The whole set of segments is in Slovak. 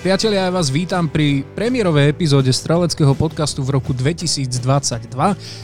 Priatelia, ja vás vítam pri premiérovej epizóde streleckého podcastu v roku 2022.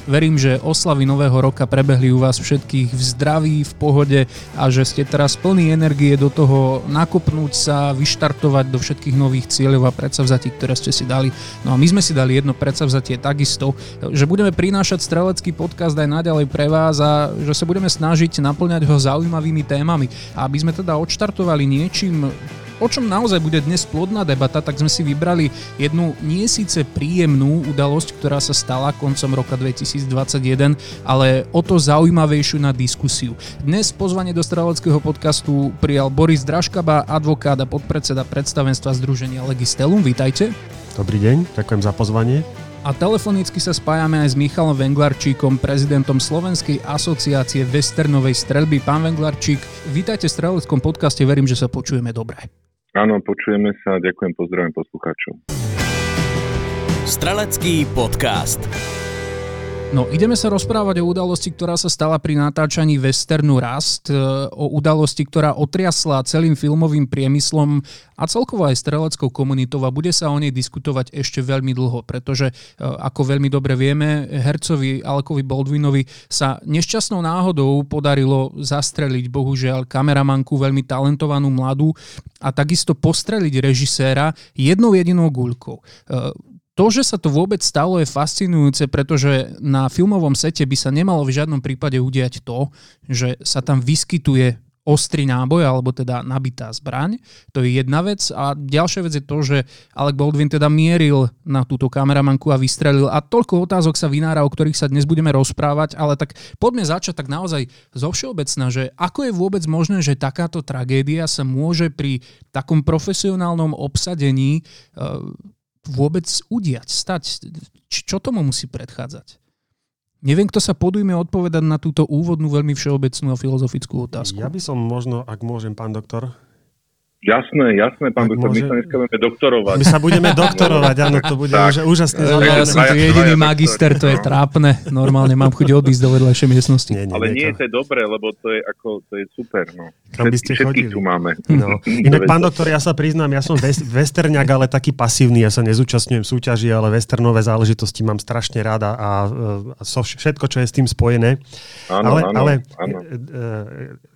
Verím, že oslavy nového roka prebehli u vás všetkých v zdraví, v pohode a že ste teraz plní energie do toho nakopnúť sa, vyštartovať do všetkých nových cieľov a predsavzatí, ktoré ste si dali. No a my sme si dali jedno predsavzatie takisto, že budeme prinášať strelecký podcast aj naďalej pre vás a že sa budeme snažiť naplňať ho zaujímavými témami. A aby sme teda odštartovali niečím, o čom naozaj bude dnes plodná debata, tak sme si vybrali jednu nie síce príjemnú udalosť, ktorá sa stala koncom roka 2021, ale o to zaujímavejšiu na diskusiu. Dnes pozvanie do streleckého podcastu prijal Boris Draškaba, advokát a podpredseda predstavenstva Združenia Legistelum. Vítajte. Dobrý deň, ďakujem za pozvanie. A telefonicky sa spájame aj s Michalom Venglarčíkom, prezidentom Slovenskej asociácie westernovej strelby. Pán Venglarčík, vítajte v streleckom podcaste, verím, že sa počujeme dobre. Áno, počujeme sa. Ďakujem, pozdravím poslucháčov. Strelecký podcast. No, ideme sa rozprávať o udalosti, ktorá sa stala pri natáčaní westernu Rast, e, o udalosti, ktorá otriasla celým filmovým priemyslom a celkovo aj streleckou komunitou a bude sa o nej diskutovať ešte veľmi dlho, pretože e, ako veľmi dobre vieme, hercovi Alkovi Baldwinovi sa nešťastnou náhodou podarilo zastreliť bohužiaľ kameramanku, veľmi talentovanú mladú a takisto postreliť režiséra jednou jedinou guľkou. To, že sa to vôbec stalo, je fascinujúce, pretože na filmovom sete by sa nemalo v žiadnom prípade udiať to, že sa tam vyskytuje ostrý náboj, alebo teda nabitá zbraň. To je jedna vec. A ďalšia vec je to, že Alec Baldwin teda mieril na túto kameramanku a vystrelil. A toľko otázok sa vynára, o ktorých sa dnes budeme rozprávať, ale tak poďme začať tak naozaj zo všeobecna, že ako je vôbec možné, že takáto tragédia sa môže pri takom profesionálnom obsadení e, vôbec udiať, stať? Čo tomu musí predchádzať? Neviem, kto sa podujme odpovedať na túto úvodnú, veľmi všeobecnú a filozofickú otázku. Ja by som možno, ak môžem, pán doktor, Jasné, jasné, pán doktor, môže... my sa dneska budeme doktorovať. My sa budeme doktorovať, áno, to bude už úžasné Ja som tu jediný magister, to je trápne. Normálne mám chuť odísť do vedľajšej miestnosti. Nie, nie, Ale nie, to je dobré, lebo to je, ako, to je super. No. Tam by ste chodili. tu máme. No. Inak, pán doktor, ja sa priznám, ja som westerňak, ale taký pasívny, ja sa nezúčastňujem súťaži, ale westernové záležitosti mám strašne rada a, a so všetko, čo je s tým spojené. Áno, ale, áno, ale áno. E, e,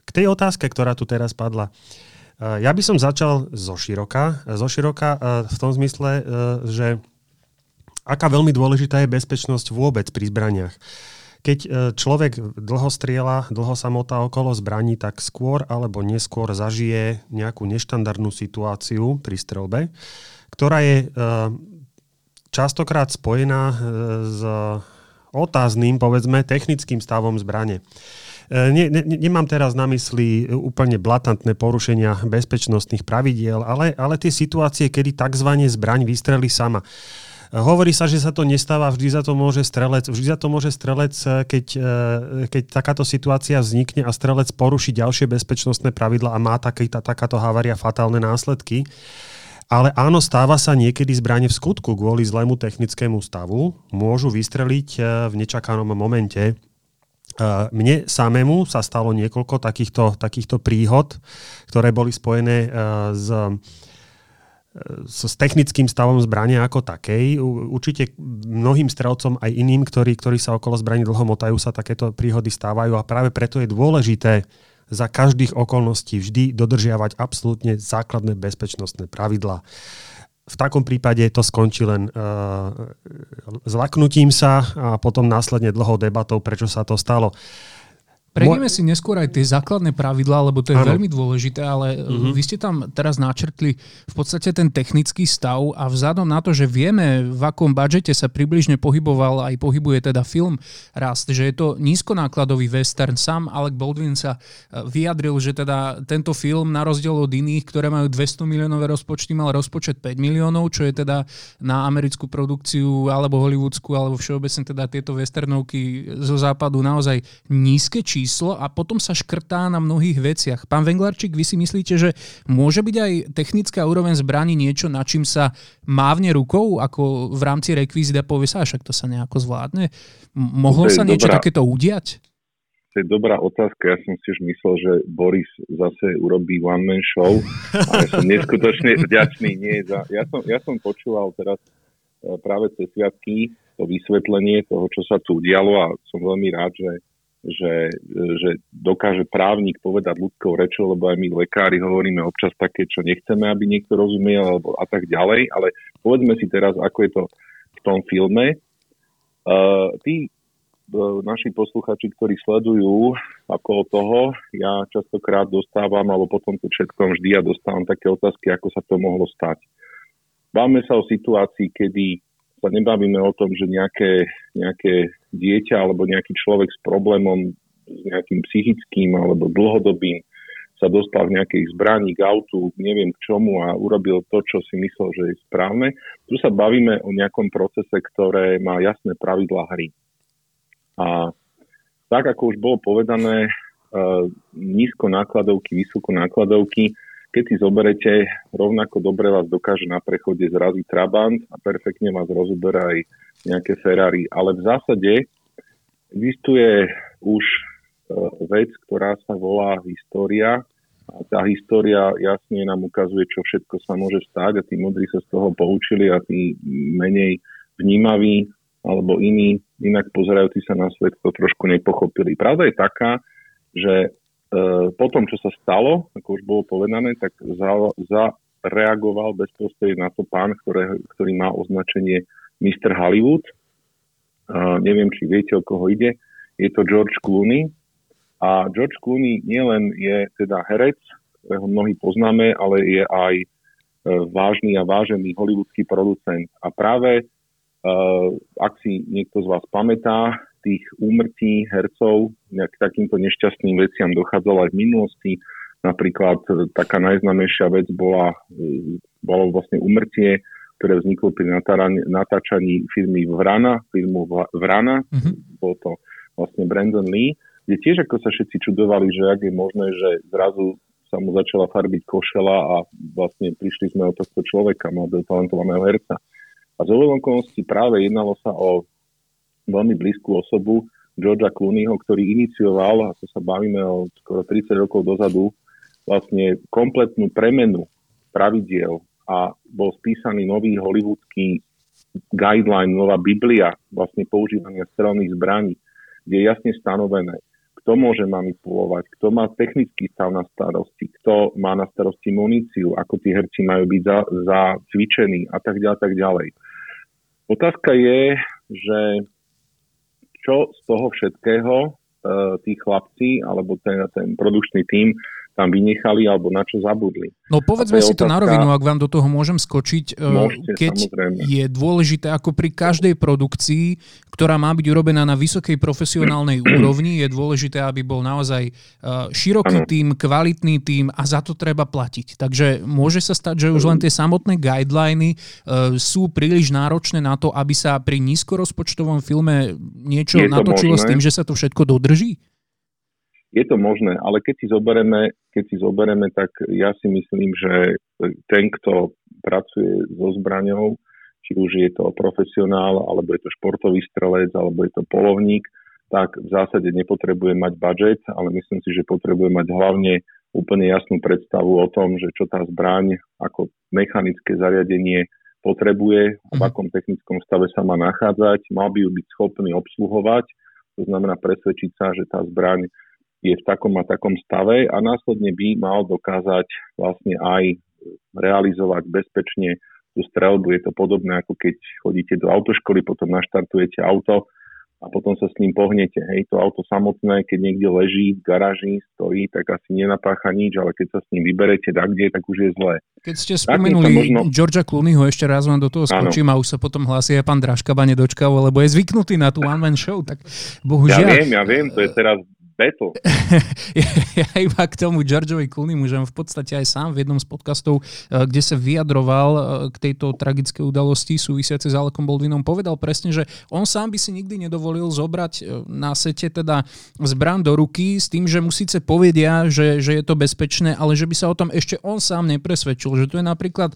k tej otázke, ktorá tu teraz padla, Eh, ja by som začal zo široka. Zo široka eh, v tom zmysle, eh, že aká veľmi dôležitá je bezpečnosť vôbec pri zbraniach. Keď človek dlho strieľa, dlho sa motá okolo zbraní, tak skôr alebo neskôr zažije nejakú neštandardnú situáciu pri strelbe, ktorá je častokrát spojená s otázným, povedzme, technickým stavom zbrane. Ne, ne, nemám teraz na mysli úplne blatantné porušenia bezpečnostných pravidiel, ale, ale tie situácie, kedy tzv. zbraň vystrelí sama. Hovorí sa, že sa to nestáva, vždy za to môže strelec, vždy za to môže strelec, keď, keď takáto situácia vznikne a strelec poruší ďalšie bezpečnostné pravidla a má taký, tá, takáto havária fatálne následky. Ale áno, stáva sa niekedy zbranie v skutku kvôli zlému technickému stavu. Môžu vystreliť v nečakanom momente mne samému sa stalo niekoľko takýchto, takýchto príhod, ktoré boli spojené e, s, e, s, technickým stavom zbrania ako takej. Určite mnohým strelcom aj iným, ktorí, ktorí sa okolo zbraní dlho motajú, sa takéto príhody stávajú a práve preto je dôležité za každých okolností vždy dodržiavať absolútne základné bezpečnostné pravidlá v takom prípade to skončí len uh, zlaknutím sa a potom následne dlhou debatou, prečo sa to stalo. Prejdeme si neskôr aj tie základné pravidlá, lebo to je ano. veľmi dôležité, ale uh-huh. vy ste tam teraz načrtli v podstate ten technický stav a vzhľadom na to, že vieme, v akom budžete sa približne pohyboval aj pohybuje teda film Rast, že je to nízkonákladový western. Sám Alec Baldwin sa e, vyjadril, že teda tento film na rozdiel od iných, ktoré majú 200 miliónové rozpočty, mal rozpočet 5 miliónov, čo je teda na americkú produkciu alebo hollywoodsku, alebo všeobecne teda tieto westernovky zo západu naozaj nízke či číslo a potom sa škrtá na mnohých veciach. Pán Venglarčík, vy si myslíte, že môže byť aj technická úroveň zbraní niečo, na čím sa mávne rukou, ako v rámci rekvizita povie sa, však to sa nejako zvládne? Mohlo sa niečo dobrá, takéto udiať? To je dobrá otázka. Ja som si už myslel, že Boris zase urobí one-man show a ja som neskutočne vďačný. Nie, za, ja, som, ja som počúval teraz e, práve cez sviatky to vysvetlenie toho, čo sa tu udialo a som veľmi rád, že že, že dokáže právnik povedať ľudskou rečou, lebo aj my lekári hovoríme občas také, čo nechceme, aby niekto rozumiel, alebo a tak ďalej, ale povedzme si teraz, ako je to v tom filme. Uh, tí uh, naši posluchači, ktorí sledujú okolo toho, ja častokrát dostávam, alebo potom to všetko vždy ja dostávam také otázky, ako sa to mohlo stať. Báme sa o situácii, kedy sa nebavíme o tom, že nejaké, nejaké dieťa alebo nejaký človek s problémom s nejakým psychickým alebo dlhodobým sa dostal k nejakej zbraní, k autu, neviem k čomu a urobil to, čo si myslel, že je správne. Tu sa bavíme o nejakom procese, ktoré má jasné pravidlá hry. A tak, ako už bolo povedané, uh, nízko nákladovky, vysoko nákladovky, keď si zoberete, rovnako dobre vás dokáže na prechode zraziť Trabant a perfektne vás rozoberá aj nejaké Ferrari. Ale v zásade Existuje už e, vec, ktorá sa volá história a tá história jasne nám ukazuje, čo všetko sa môže stať a tí modrí sa z toho poučili a tí menej vnímaví alebo iní, inak pozerajúci sa na svet, to trošku nepochopili. Pravda je taká, že e, po tom, čo sa stalo, ako už bolo povedané, tak za, zareagoval bezprostredne na to pán, ktoré, ktorý má označenie Mr. Hollywood, neviem, či viete, o koho ide, je to George Clooney. A George Clooney nielen je teda herec, ktorého mnohí poznáme, ale je aj e, vážny a vážený hollywoodský producent. A práve, e, ak si niekto z vás pamätá, tých úmrtí hercov k takýmto nešťastným veciam dochádzalo aj v minulosti. Napríklad e, taká najznamejšia vec bola, bolo vlastne umrtie ktoré vzniklo pri natáčaní firmy Vrana, filmu Vrana, mm-hmm. bol to vlastne Brandon Lee, kde tiež ako sa všetci čudovali, že ak je možné, že zrazu sa mu začala farbiť košela a vlastne prišli sme o tohto človeka, mladého talentovaného herca. A z okolností práve jednalo sa o veľmi blízku osobu Georgia Clooneyho, ktorý inicioval, a to sa bavíme o skoro 30 rokov dozadu, vlastne kompletnú premenu pravidiel a bol spísaný nový hollywoodský guideline, nová Biblia vlastne používania strelných zbraní, kde je jasne stanovené, kto môže manipulovať, kto má technický stav na starosti, kto má na starosti muníciu, ako tí herci majú byť za, zacvičení a tak ďalej, tak ďalej. Otázka je, že čo z toho všetkého e, tí chlapci alebo ten, ten produkčný tím tam vynechali alebo na čo zabudli. No povedzme si to na rovinu, ak vám do toho môžem skočiť. E, Môžete, keď samozrejme. je dôležité, ako pri každej produkcii, ktorá má byť urobená na vysokej profesionálnej úrovni, je dôležité, aby bol naozaj e, široký ano. tým, kvalitný tým a za to treba platiť. Takže môže sa stať, že už len tie samotné guideliny e, sú príliš náročné na to, aby sa pri nízkorozpočtovom filme niečo natočilo možné. s tým, že sa to všetko dodrží? Je to možné, ale keď si zobereme, keď si zobereme, tak ja si myslím, že ten, kto pracuje so zbraňou, či už je to profesionál, alebo je to športový strelec, alebo je to polovník, tak v zásade nepotrebuje mať budget, ale myslím si, že potrebuje mať hlavne úplne jasnú predstavu o tom, že čo tá zbraň ako mechanické zariadenie potrebuje, v mhm. akom technickom stave sa má nachádzať, mal by ju byť schopný obsluhovať, to znamená presvedčiť sa, že tá zbraň je v takom a takom stave a následne by mal dokázať vlastne aj realizovať bezpečne tú strelbu. Je to podobné, ako keď chodíte do autoškoly, potom naštartujete auto, a potom sa s ním pohnete. Hej, to auto samotné, keď niekde leží v garáži, stojí, tak asi nenapácha nič, ale keď sa s ním vyberete tak kde, tak už je zlé. Keď ste spomenuli možno... Georgia Clooneyho, ešte raz vám do toho skočím ano. a už sa potom hlási aj pán Dražkaba nedočkal, lebo je zvyknutý na tú one-man show, tak bohužiaľ. Ja viem, ja viem, to je teraz ja, ja iba k tomu Georgeovi Clooney môžem v podstate aj sám v jednom z podcastov, eh, kde sa vyjadroval eh, k tejto tragickej udalosti súvisiace s Alekom Baldwinom, povedal presne, že on sám by si nikdy nedovolil zobrať eh, na sete teda zbran do ruky s tým, že mu síce povedia, že, že je to bezpečné, ale že by sa o tom ešte on sám nepresvedčil. Že to je napríklad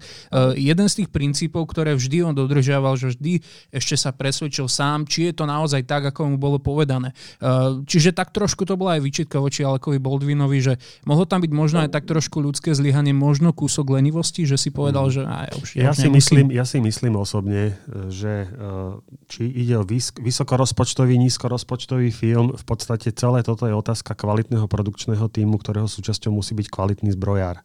jeden z tých princípov, ktoré vždy on dodržiaval, že vždy ešte sa presvedčil sám, či je to naozaj tak, ako mu bolo povedané. Čiže tak trošku to to bola aj výčitka voči Alekovi Baldwinovi, že mohlo tam byť možno aj tak trošku ľudské zlyhanie, možno kúsok lenivosti, že si povedal, že aj, už, ja, si myslím, ja si myslím osobne, že e, či ide o vysokorozpočtový, nízkorozpočtový film, v podstate celé toto je otázka kvalitného produkčného týmu, ktorého súčasťou musí byť kvalitný zbrojár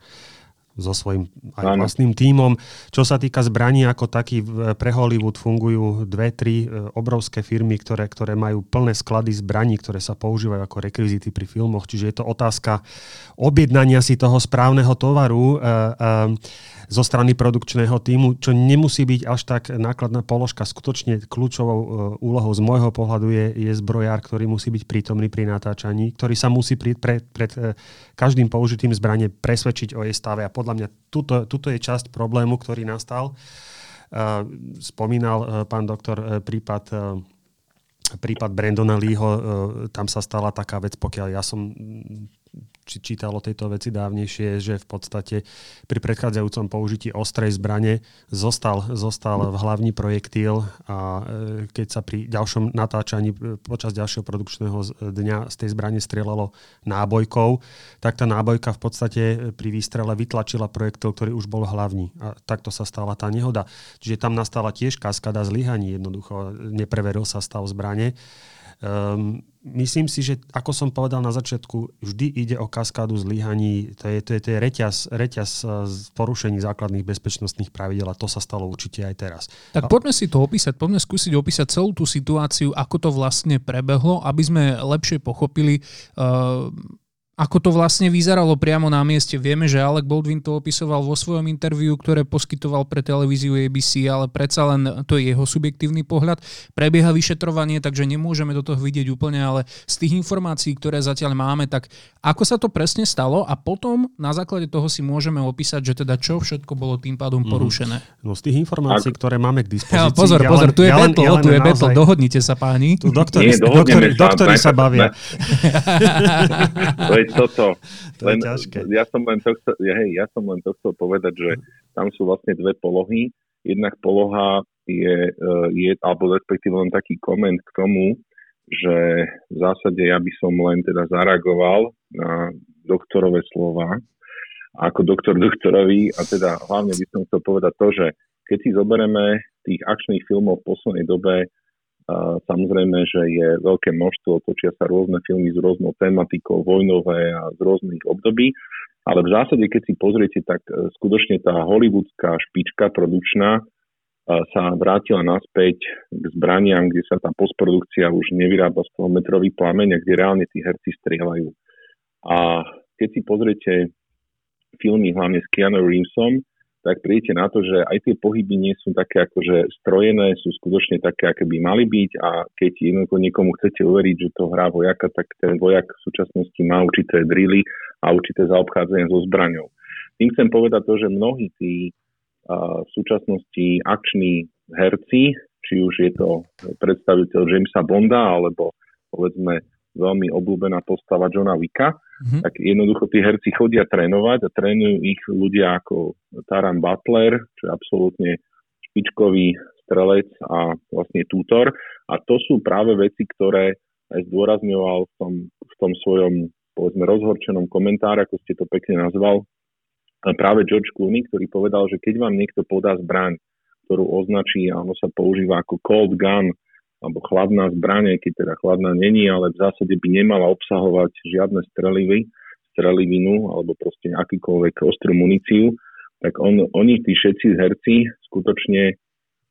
so svojím aj ano. vlastným tímom. Čo sa týka zbraní ako taký, pre Hollywood fungujú dve, tri e, obrovské firmy, ktoré, ktoré majú plné sklady zbraní, ktoré sa používajú ako rekvizity pri filmoch. Čiže je to otázka objednania si toho správneho tovaru. Uh, uh, zo strany produkčného týmu, čo nemusí byť až tak nákladná položka. Skutočne kľúčovou e, úlohou z môjho pohľadu je, je zbrojár, ktorý musí byť prítomný pri natáčaní, ktorý sa musí pri, pre, pred e, každým použitým zbranie presvedčiť o jej stave. A podľa mňa tuto, tuto je časť problému, ktorý nastal. E, spomínal pán doktor prípad prípad Brandona Leeho, tam sa stala taká vec, pokiaľ ja som či čítal o tejto veci dávnejšie, že v podstate pri predchádzajúcom použití ostrej zbrane zostal, zostal v hlavný projektil a e, keď sa pri ďalšom natáčaní e, počas ďalšieho produkčného dňa z tej zbrane strieľalo nábojkou, tak tá nábojka v podstate pri výstrele vytlačila projektil, ktorý už bol hlavný. A takto sa stala tá nehoda. Čiže tam nastala tiež kaskada zlyhaní, jednoducho nepreveril sa stav zbrane. Um, myslím si, že ako som povedal na začiatku, vždy ide o kaskádu zlyhaní. To je, to je, to je reťaz, reťaz eh, porušení základných bezpečnostných pravidel a to sa stalo určite aj teraz. Tak poďme si to opísať, poďme skúsiť opísať celú tú situáciu, ako to vlastne prebehlo, aby sme lepšie pochopili, uh, ako to vlastne vyzeralo priamo na mieste. Vieme, že Alec Baldwin to opisoval vo svojom interviu, ktoré poskytoval pre televíziu ABC, ale predsa len to je jeho subjektívny pohľad. Prebieha vyšetrovanie, takže nemôžeme do toho vidieť úplne, ale z tých informácií, ktoré zatiaľ máme, tak ako sa to presne stalo a potom na základe toho si môžeme opísať, že teda čo všetko bolo tým pádom mhm. porušené. Mm. No z tých informácií, ktoré máme k dispozícii... Ja, pozor, ja pozor, tu je ja battle, ja tu je naozaj... battle, dohodnite sa páni. Tu doktori, Nie, doktori, doktori sa bavia. to je toto. To len, ja, som len to chcel, hej, ja som len to chcel povedať, že tam sú vlastne dve polohy. Jednak poloha je, e, je alebo respektíve len taký koment k tomu, že v zásade ja by som len teda zareagoval na doktorové slova ako doktor doktorovi a teda hlavne by som chcel povedať to, že keď si zoberieme tých akčných filmov v poslednej dobe, Samozrejme, že je veľké množstvo, točia sa rôzne filmy s rôznou tematikou, vojnové a z rôznych období, ale v zásade, keď si pozriete, tak e, skutočne tá hollywoodská špička produkčná e, sa vrátila naspäť k zbraniam, kde sa tá postprodukcia už nevyrába z toho metrový plameň, kde reálne tí herci strieľajú. A keď si pozriete filmy hlavne s Keanu Reevesom, tak prídete na to, že aj tie pohyby nie sú také akože strojené, sú skutočne také, aké by mali byť a keď jednoducho niekomu chcete uveriť, že to hrá vojaka, tak ten vojak v súčasnosti má určité drily a určité zaobchádzanie so zbraňou. Tým chcem povedať to, že mnohí tí uh, v súčasnosti akční herci, či už je to predstaviteľ Jamesa Bonda alebo povedzme veľmi obľúbená postava Johna Wicka, mm-hmm. tak jednoducho tí herci chodia trénovať a trénujú ich ľudia ako Taran Butler, čo je absolútne špičkový strelec a vlastne tutor. A to sú práve veci, ktoré aj zdôrazňoval v tom, v tom svojom povedzme rozhorčenom komentári, ako ste to pekne nazval, práve George Clooney, ktorý povedal, že keď vám niekto podá zbraň, ktorú označí a ono sa používa ako cold gun, alebo chladná zbranie, keď teda chladná není, ale v zásade by nemala obsahovať žiadne strelivy, strelivinu alebo proste akýkoľvek ostrú muníciu, tak on, oni tí všetci herci skutočne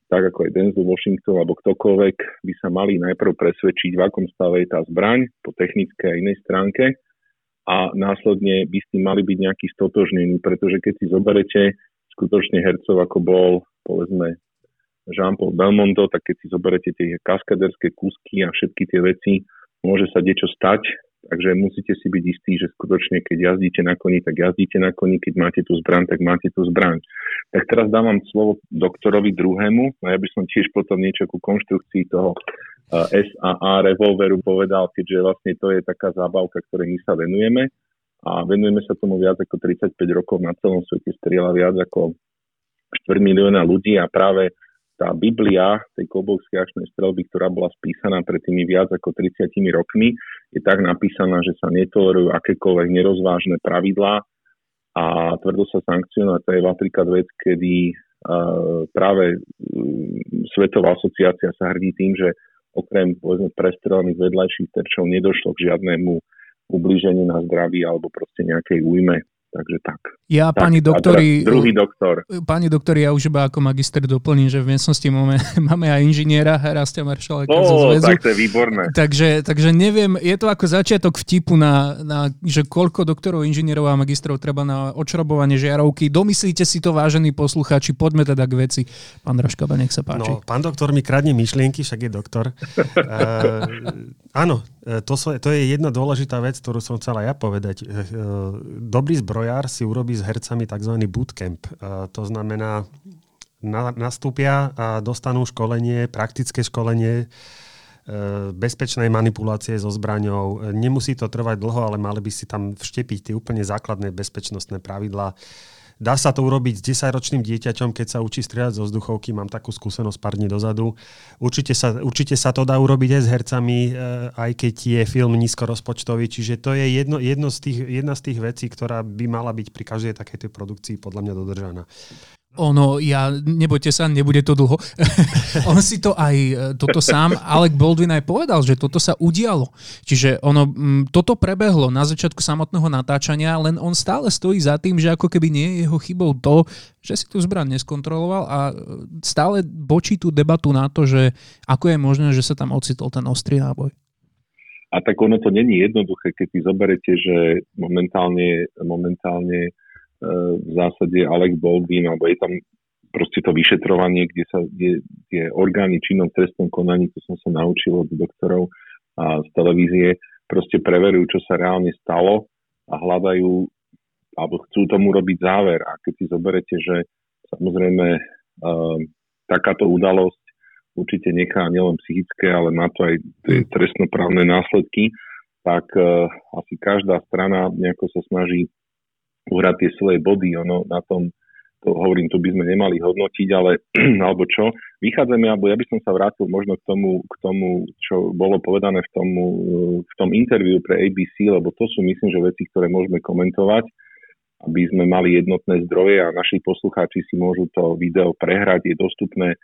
tak ako aj Denzel Washington alebo ktokoľvek, by sa mali najprv presvedčiť, v akom stave je tá zbraň po technickej a inej stránke a následne by s tým mali byť nejaký stotožnení, pretože keď si zoberete skutočne hercov, ako bol, povedzme, Jean-Paul Belmondo, tak keď si zoberete tie kaskaderské kúsky a všetky tie veci, môže sa niečo stať, takže musíte si byť istí, že skutočne keď jazdíte na koni, tak jazdíte na koni, keď máte tú zbraň, tak máte tú zbraň. Tak teraz dávam slovo doktorovi druhému, a ja by som tiež potom niečo ku konštrukcii toho eh, SAA revolveru povedal, keďže vlastne to je taká zábavka, ktorej my sa venujeme a venujeme sa tomu viac ako 35 rokov na celom svete, strieľa viac ako 4 milióna ľudí a práve tá Biblia tej kobovskej akčnej strelby, ktorá bola spísaná pred tými viac ako 30 rokmi, je tak napísaná, že sa netolerujú akékoľvek nerozvážne pravidlá a tvrdo sa sankcionuje. To je napríklad vec, kedy uh, práve uh, Svetová asociácia sa hrdí tým, že okrem povedzme prestrelených vedľajších terčov nedošlo k žiadnemu ublíženiu na zdraví alebo proste nejakej újme Takže tak. Ja, tak, pani doktori, druhý doktor. Pani doktori, ja už iba ako magister doplním, že v miestnosti máme, máme aj inžiniera, Rastia Maršaleka oh, zo zväzu. tak to je výborné. Takže, takže neviem, je to ako začiatok vtipu na, na, že koľko doktorov, inžinierov a magistrov treba na očrobovanie žiarovky. Domyslíte si to, vážení poslucháči, poďme teda k veci. Pán Draškaba, nech sa páči. No, pán doktor mi kradne myšlienky, však je doktor. uh, áno, e, to, so, to je jedna dôležitá vec, ktorú som chcela ja povedať. Uh, dobrý zbroj strojár si urobí s hercami tzv. bootcamp. To znamená, nastúpia a dostanú školenie, praktické školenie, e, bezpečnej manipulácie so zbraňou. Nemusí to trvať dlho, ale mali by si tam vštepiť tie úplne základné bezpečnostné pravidlá Dá sa to urobiť s 10-ročným dieťaťom, keď sa učí strieľať zo vzduchovky. Mám takú skúsenosť pár dní dozadu. Určite sa, určite sa to dá urobiť aj s hercami, eh, aj keď je film nízkorozpočtový. Čiže to je jedno, jedno z tých, jedna z tých vecí, ktorá by mala byť pri každej takejto produkcii podľa mňa dodržaná. Ono, ja, nebojte sa, nebude to dlho. on si to aj, e, toto sám, Alec Baldwin aj povedal, že toto sa udialo. Čiže ono, toto prebehlo na začiatku samotného natáčania, len on stále stojí za tým, že ako keby nie je jeho chybou to, že si tú zbraň neskontroloval a e, stále bočí tú debatu na to, že ako je možné, že sa tam ocitol ten ostrý náboj. A tak ono to není jednoduché, keď si zoberete, že momentálne, momentálne v zásade Alec Baldwin, alebo je tam proste to vyšetrovanie, kde sa kde, kde orgány činnom trestnom konaní, to som sa naučil od doktorov a z televízie, proste preverujú, čo sa reálne stalo a hľadajú, alebo chcú tomu robiť záver. A keď si zoberete, že samozrejme uh, takáto udalosť určite nechá nielen psychické, ale má to aj tie trestnoprávne následky, tak uh, asi každá strana nejako sa snaží uhrať tie svoje body, ono na tom, to hovorím, to by sme nemali hodnotiť, ale alebo čo, vychádzame, alebo ja by som sa vrátil možno k tomu, k tomu čo bolo povedané v, tomu, v tom interviu pre ABC, lebo to sú myslím, že veci, ktoré môžeme komentovať, aby sme mali jednotné zdroje a naši poslucháči si môžu to video prehrať, je dostupné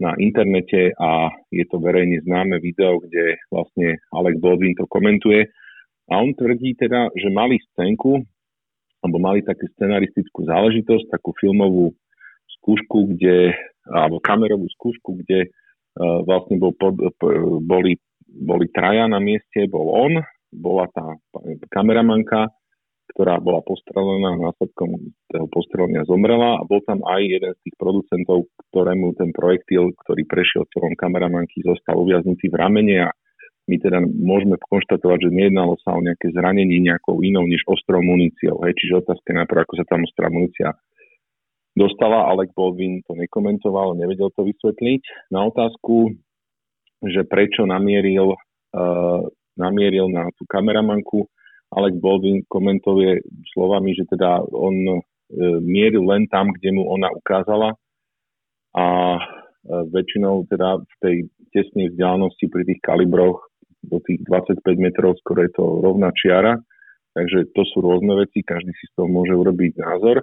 na internete a je to verejne známe video, kde vlastne Alex Baldwin to komentuje. A on tvrdí teda, že mali scénku, alebo mali takú scenaristickú záležitosť, takú filmovú skúšku, kde, alebo kamerovú skúšku, kde uh, vlastne bol pod, boli, boli traja na mieste, bol on, bola tá kameramanka, ktorá bola postrelená, následkom toho postrelenia zomrela a bol tam aj jeden z tých producentov, ktorému ten projektil, ktorý prešiel celom kameramanky, zostal uviaznutý v ramene a my teda môžeme konštatovať, že nejednalo sa o nejaké zranenie nejakou inou než ostrou muníciou. Hej. Čiže otázka je najprv, ako sa tam ostrá munícia dostala. Alec Baldwin to nekomentoval, nevedel to vysvetliť. Na otázku, že prečo namieril, uh, namieril na tú kameramanku, Alec Baldwin komentuje slovami, že teda on uh, mieril len tam, kde mu ona ukázala a uh, väčšinou teda v tej tesnej vzdialenosti pri tých kalibroch do tých 25 metrov, skoro je to rovná čiara. Takže to sú rôzne veci, každý si z toho môže urobiť názor.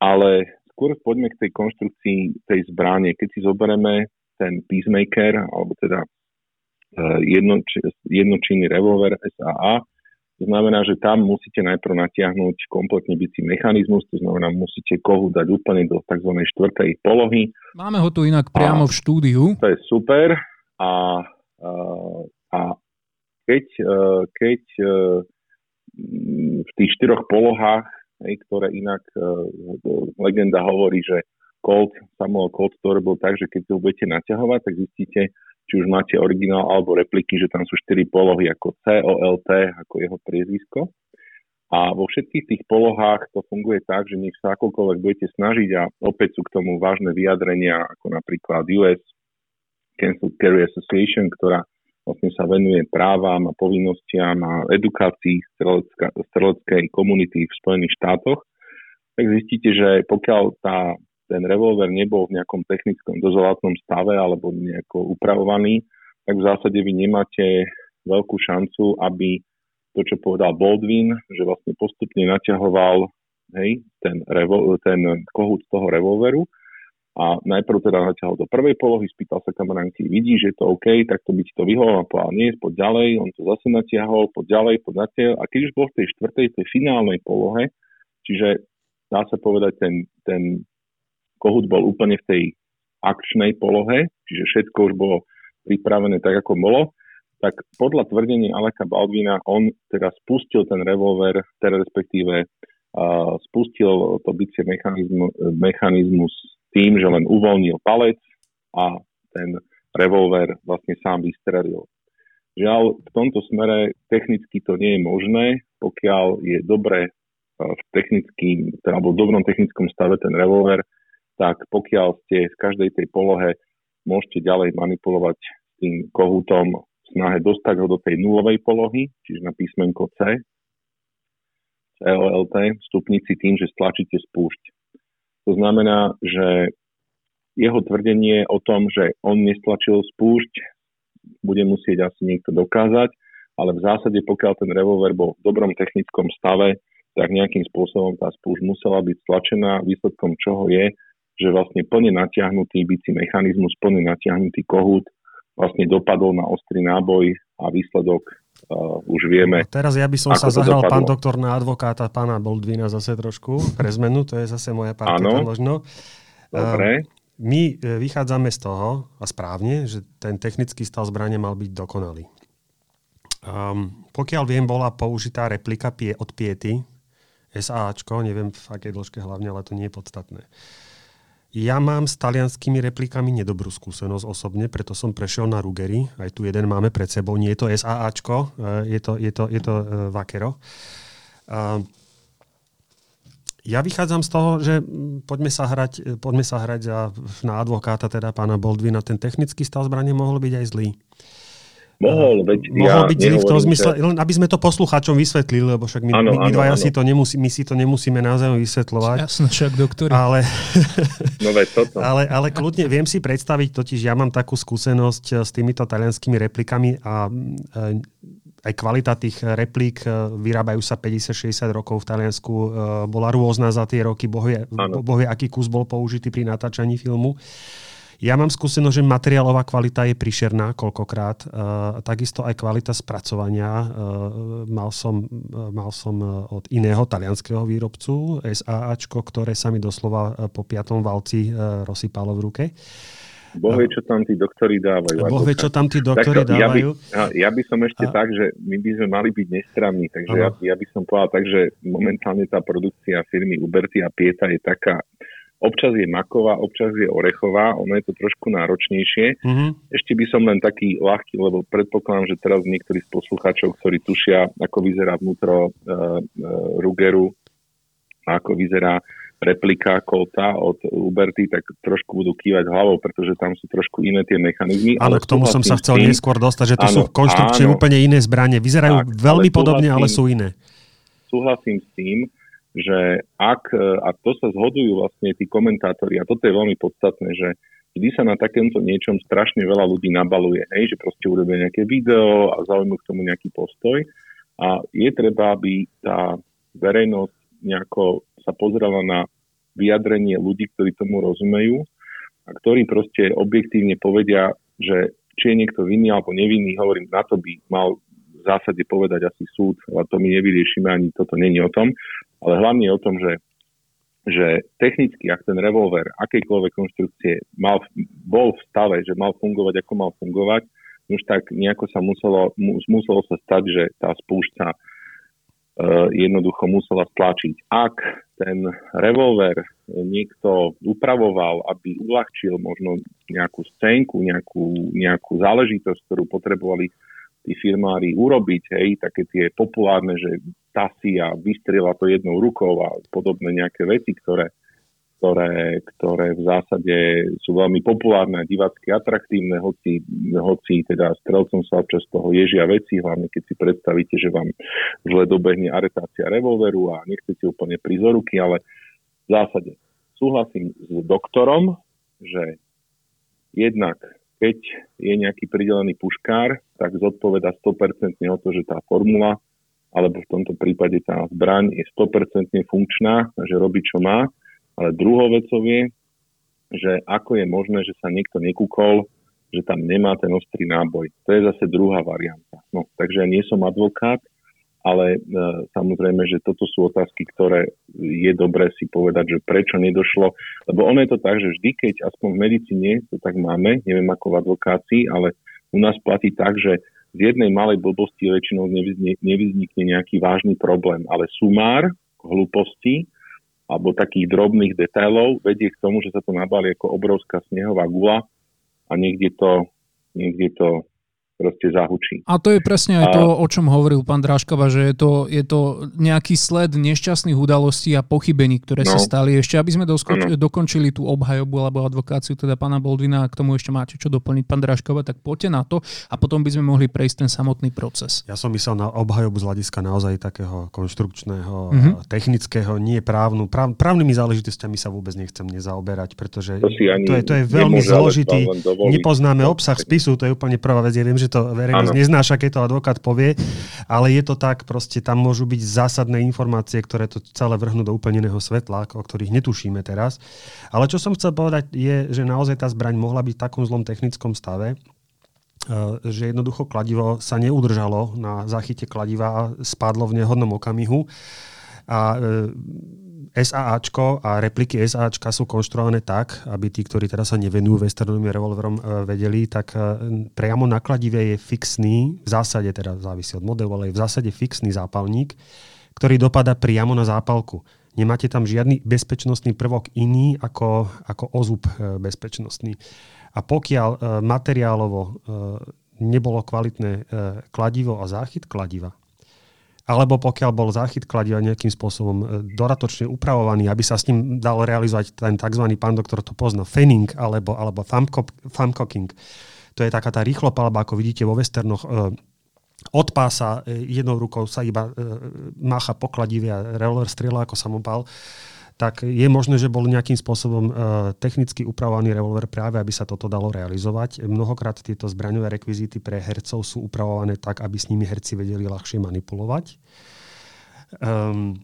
Ale skôr poďme k tej konštrukcii tej zbranie. Keď si zoberieme ten Peacemaker, alebo teda eh, jednočinný revolver SAA, To znamená, že tam musíte najprv natiahnuť kompletne bicí mechanizmus, to znamená, musíte kohu dať úplne do tzv. štvrtej polohy. Máme ho tu inak priamo a, v štúdiu. To je super. A, a, a keď, e, keď e, v tých štyroch polohách, ktoré inak e, legenda hovorí, že Colt, Samuel Colt to robil tak, že keď to budete naťahovať, tak zistíte, či už máte originál alebo repliky, že tam sú štyri polohy ako C, O, L, T, ako jeho priezvisko. A vo všetkých tých polohách to funguje tak, že nech sa akokoľvek budete snažiť a opäť sú k tomu vážne vyjadrenia, ako napríklad US Cancel Carry Association, ktorá vlastne sa venuje právam a povinnostiam a edukácii streleckej komunity v Spojených štátoch, tak zistíte, že pokiaľ tá ten revolver nebol v nejakom technickom dozolátnom stave alebo nejako upravovaný, tak v zásade vy nemáte veľkú šancu, aby to, čo povedal Baldwin, že vlastne postupne naťahoval hej, ten, revo- ten kohút z toho revolveru a najprv teda naťahol do prvej polohy, spýtal sa kamaránky, vidí, že je to OK, tak to by ti to vyhovalo, a povedal, nie, poď ďalej, on to zase natiahol, poď ďalej, poď natiahol a keď už bol v tej štvrtej, tej finálnej polohe, čiže dá sa povedať, ten, ten kohút bol úplne v tej akčnej polohe, čiže všetko už bolo pripravené tak, ako bolo, tak podľa tvrdenia Aleka Baldvina on teda spustil ten revolver, teda respektíve uh, spustil to bicie mechanizmu, mechanizmus tým, že len uvoľnil palec a ten revolver vlastne sám vystrelil. Žiaľ, v tomto smere technicky to nie je možné, pokiaľ je dobre v technickým, teda, v dobrom technickom stave ten revolver, tak pokiaľ ste v každej tej polohe, môžete ďalej manipulovať s tým kohútom v snahe dostať ho do tej nulovej polohy, čiže na písmenko C, COLT, stupnici tým, že stlačíte spúšť. To znamená, že jeho tvrdenie o tom, že on nestlačil spúšť, bude musieť asi niekto dokázať, ale v zásade, pokiaľ ten revolver bol v dobrom technickom stave, tak nejakým spôsobom tá spúšť musela byť stlačená, výsledkom čoho je, že vlastne plne natiahnutý bicí mechanizmus, plne natiahnutý kohút vlastne dopadol na ostrý náboj a výsledok uh, už vieme. No, teraz ja by som sa zahral, dopadlo. pán doktor, na advokáta pána Boldvina zase trošku, pre zmenu, to je zase moja partia možno. Dobre. Uh, my e, vychádzame z toho, a správne, že ten technický stav zbrane mal byť dokonalý. Um, pokiaľ viem, bola použitá replika pie, od Piety, SAAčko, neviem v akej dĺžke hlavne, ale to nie je podstatné. Uh, ja mám s talianskými replikami nedobrú skúsenosť osobne, preto som prešiel na Rugery. Aj tu jeden máme pred sebou. Nie je to SAAčko, eh, je to, je to, je to uh, Vakero. Uh, ja vychádzam z toho, že poďme sa hrať, poďme sa hrať na advokáta, teda pána Boldvina. Ten technický stav zbrane mohol byť aj zlý. Mohol, veď Mohol ja byť zlý v tom zmysle, že... len aby sme to poslucháčom vysvetlili, lebo však my, ano, my, my dvaja si to, nemusí, my si to nemusíme navzájom vysvetľovať. Jasne, však doktor. Ale, no veď toto. ale, ale kľudne viem si predstaviť, totiž ja mám takú skúsenosť eh, s týmito talianskými replikami a eh, aj kvalita tých replík, eh, vyrábajú sa 50-60 rokov v Taliansku, bola rôzna za tie roky, bohvie, bohvie aký kus bol použitý pri natáčaní filmu. Ja mám skúsenosť, že materiálová kvalita je príšerná koľkokrát. Uh, takisto aj kvalita spracovania. Uh, mal, som, uh, mal som od iného talianského výrobcu SAAčko, ktoré sa mi doslova po piatom valci uh, rozsypalo v ruke. Boh vie, čo tam tí doktori dávajú. Boh vie, čo tam tí doktori Takto, dávajú. Ja by, ja by som ešte a... tak, že my by sme mali byť nestranní, takže ja, ja by som povedal tak, že momentálne tá produkcia firmy Uberty a Pieta je taká Občas je maková, občas je orechová, ono je to trošku náročnejšie. Mm-hmm. Ešte by som len taký ľahký, lebo predpokladám, že teraz niektorí z poslucháčov, ktorí tušia, ako vyzerá vnútro uh, uh, Rugeru, ako vyzerá replika Kolta od Uberty, tak trošku budú kývať hlavou, pretože tam sú trošku iné tie mechanizmy. Ale k tomu som sa chcel tým, neskôr dostať, že to áno, sú konštrukčne úplne iné zbranie. Vyzerajú tak, veľmi podobne, ale sú iné. Súhlasím s tým, že ak, e, a to sa zhodujú vlastne tí komentátori, a toto je veľmi podstatné, že vždy sa na takémto niečom strašne veľa ľudí nabaluje, hej, že proste urobia nejaké video a zaujímajú k tomu nejaký postoj. A je treba, aby tá verejnosť nejako sa pozrela na vyjadrenie ľudí, ktorí tomu rozumejú a ktorí proste objektívne povedia, že či je niekto vinný alebo nevinný, hovorím, na to by mal zásade povedať asi súd, ale to my nevyriešime, ani toto není o tom. Ale hlavne je o tom, že, že technicky, ak ten revolver akejkoľvek konštrukcie mal, bol v stave, že mal fungovať, ako mal fungovať, už tak nejako sa muselo, muselo sa stať, že tá spúšťa uh, jednoducho musela stlačiť. Ak ten revolver niekto upravoval, aby uľahčil možno nejakú scénku, nejakú, nejakú záležitosť, ktorú potrebovali tí firmári urobiť, hej, také tie populárne, že tasy a vystrela to jednou rukou a podobné nejaké veci, ktoré, ktoré, ktoré v zásade sú veľmi populárne a divácky atraktívne, hoci, hoci teda strelcom sa občas toho ježia veci, hlavne keď si predstavíte, že vám zle dobehne aretácia revolveru a nechcete úplne prizoruky, ale v zásade súhlasím s doktorom, že jednak keď je nejaký pridelený puškár, tak zodpoveda 100% o to, že tá formula, alebo v tomto prípade tá zbraň je 100% funkčná, že robí čo má. Ale druhou vecou je, že ako je možné, že sa niekto nekúkol, že tam nemá ten ostrý náboj. To je zase druhá varianta. No, takže ja nie som advokát, ale e, samozrejme, že toto sú otázky, ktoré je dobré si povedať, že prečo nedošlo. Lebo ono je to tak, že vždy, keď aspoň v medicíne to tak máme, neviem ako v advokácii, ale u nás platí tak, že z jednej malej blbosti väčšinou nevyznikne nejaký vážny problém, ale sumár hlúposti alebo takých drobných detailov vedie k tomu, že sa to nabali ako obrovská snehová gula a niekde to, niekde to proste zahučí. A to je presne aj a... to, o čom hovoril pán Dráškava, že je to, je to nejaký sled nešťastných udalostí a pochybení, ktoré no. sa stali. Ešte, aby sme doskoč- dokončili tú obhajobu alebo advokáciu teda pána Boldvina a k tomu ešte máte čo doplniť, pán Dráškava, tak poďte na to a potom by sme mohli prejsť ten samotný proces. Ja som myslel na obhajobu z hľadiska naozaj takého konštrukčného, mm-hmm. technického, nie právnu. Práv, právnymi záležitostiami sa vôbec nechcem nezaoberať, pretože to, to, je, to je veľmi zložitý. Nepoznáme obsah spisu, to je úplne prvá vec. Ja viem, že to verejnosť ano. neznáša, keď to advokát povie, ale je to tak, proste tam môžu byť zásadné informácie, ktoré to celé vrhnú do úplne iného svetla, o ktorých netušíme teraz. Ale čo som chcel povedať je, že naozaj tá zbraň mohla byť v takom zlom technickom stave, eh, že jednoducho kladivo sa neudržalo na záchyte kladiva a spadlo v nehodnom okamihu. A eh, SAAčko a repliky SAAčka sú konštruované tak, aby tí, ktorí teraz sa nevenujú westernovým revolverom, e, vedeli, tak e, priamo na kladive je fixný, v zásade teda závisí od modelu, ale je v zásade fixný zápalník, ktorý dopada priamo na zápalku. Nemáte tam žiadny bezpečnostný prvok iný ako, ako ozub e, bezpečnostný. A pokiaľ materiálovo nebolo kvalitné kladivo a záchyt kladiva, alebo pokiaľ bol záchyt kladiva nejakým spôsobom e, doratočne upravovaný, aby sa s ním dal realizovať ten tzv. pán doktor to pozná, fanning alebo, alebo thumbcocking. To je taká tá rýchlopalba, ako vidíte vo westernoch, e, od pása e, jednou rukou sa iba mácha po kladive a revolver strieľa ako samopal tak je možné, že bol nejakým spôsobom uh, technicky upravovaný revolver práve, aby sa toto dalo realizovať. Mnohokrát tieto zbraňové rekvizity pre hercov sú upravované tak, aby s nimi herci vedeli ľahšie manipulovať. Um,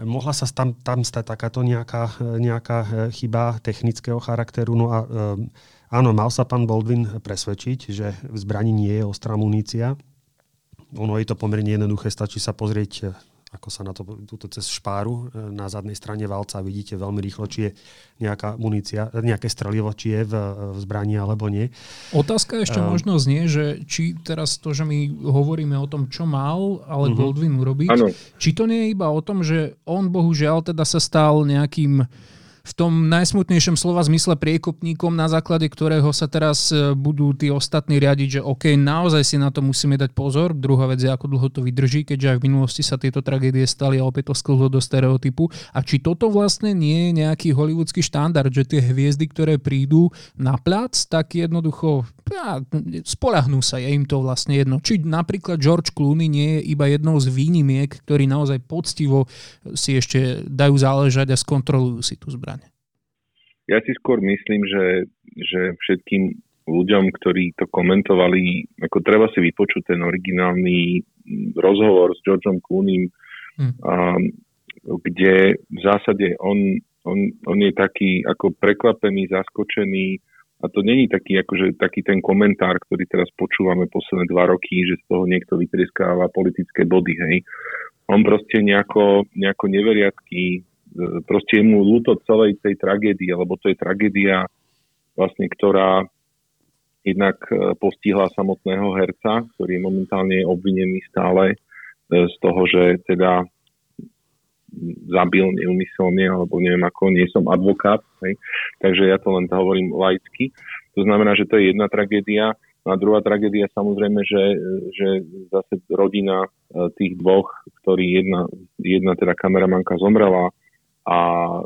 mohla sa tam, tam stať takáto nejaká, nejaká e, chyba technického charakteru. No a um, áno, mal sa pán Baldwin presvedčiť, že v zbraní nie je ostrá munícia. Ono je to pomerne jednoduché, stačí sa pozrieť ako sa na to túto cez špáru e, na zadnej strane valca vidíte veľmi rýchlo, či je nejaká munícia, nejaké strelivo, či je v, v zbraní alebo nie. Otázka ešte um, možno znie, že či teraz to, že my hovoríme o tom, čo mal ale uh-huh. Goldwyn urobiť, ano. či to nie je iba o tom, že on bohužiaľ teda sa stal nejakým v tom najsmutnejšom slova zmysle priekopníkom, na základe ktorého sa teraz e, budú tí ostatní riadiť, že OK, naozaj si na to musíme dať pozor. Druhá vec je, ako dlho to vydrží, keďže aj v minulosti sa tieto tragédie stali a opäť to sklzlo do stereotypu. A či toto vlastne nie je nejaký hollywoodsky štandard, že tie hviezdy, ktoré prídu na plac, tak jednoducho ja, spolahnú sa, je im to vlastne jedno. Či napríklad George Clooney nie je iba jednou z výnimiek, ktorí naozaj poctivo si ešte dajú záležať a skontrolujú si tú zbraň. Ja si skôr myslím, že, že všetkým ľuďom, ktorí to komentovali, ako treba si vypočuť ten originálny rozhovor s Georgeom Clooneym, hmm. kde v zásade on, on, on je taký ako prekvapený, zaskočený a to není taký, akože, taký ten komentár, ktorý teraz počúvame posledné dva roky, že z toho niekto vytrieskáva politické body, hej. On proste nejako, nejako neveriacký, proste je mu ľúto celej tej tragédie, lebo to je tragédia vlastne, ktorá jednak e, postihla samotného herca, ktorý je momentálne obvinený stále e, z toho, že teda zabil neumyselne, alebo neviem ako, nie som advokát, hej, takže ja to len hovorím laicky. To znamená, že to je jedna tragédia. A druhá tragédia samozrejme, že, že zase rodina e, tých dvoch, ktorí jedna, jedna teda kameramanka zomrela a e,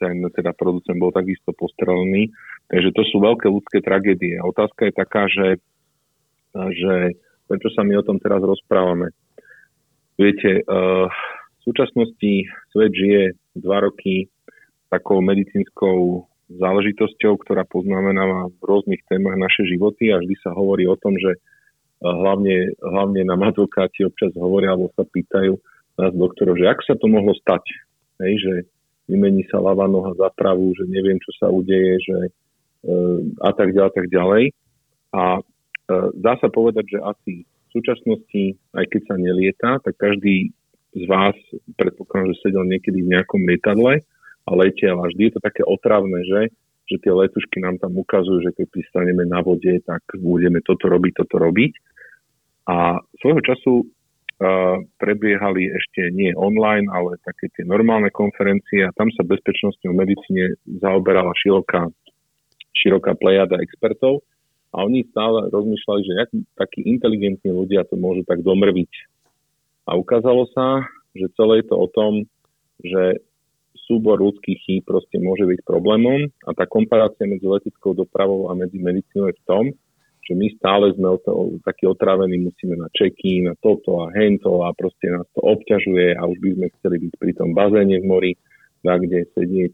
ten teda producent bol takisto postrelený. Takže to sú veľké ľudské tragédie. Otázka je taká, že, že prečo sa my o tom teraz rozprávame. Viete, uh, v súčasnosti svet žije dva roky takou medicínskou záležitosťou, ktorá poznamenáva v rôznych témach naše životy a vždy sa hovorí o tom, že e, hlavne, hlavne nám advokáti občas hovoria alebo sa pýtajú nás doktorov, že ako sa to mohlo stať, hej, že vymení sa ľavá noha za pravú, že neviem, čo sa udeje, že e, a tak ďalej, a tak ďalej. A e, dá sa povedať, že asi v súčasnosti, aj keď sa nelieta, tak každý z vás, predpokladám, že sedel niekedy v nejakom lietadle a letel a vždy je to také otravné, že, že tie letušky nám tam ukazujú, že keď pristaneme na vode, tak budeme toto robiť, toto robiť. A svojho času prebiehali ešte nie online, ale také tie normálne konferencie a tam sa bezpečnosťou v medicíne zaoberala široká, široká plejada expertov a oni stále rozmýšľali, že takí inteligentní ľudia to môžu tak domrviť a ukázalo sa, že celé je to o tom, že súbor ľudských chýb proste môže byť problémom a tá komparácia medzi leteckou dopravou a medzi medicínou je v tom, že my stále sme o to, takí otrávení, musíme na check-in, na toto a hento a proste nás to obťažuje a už by sme chceli byť pri tom bazéne v mori, na kde sedieť.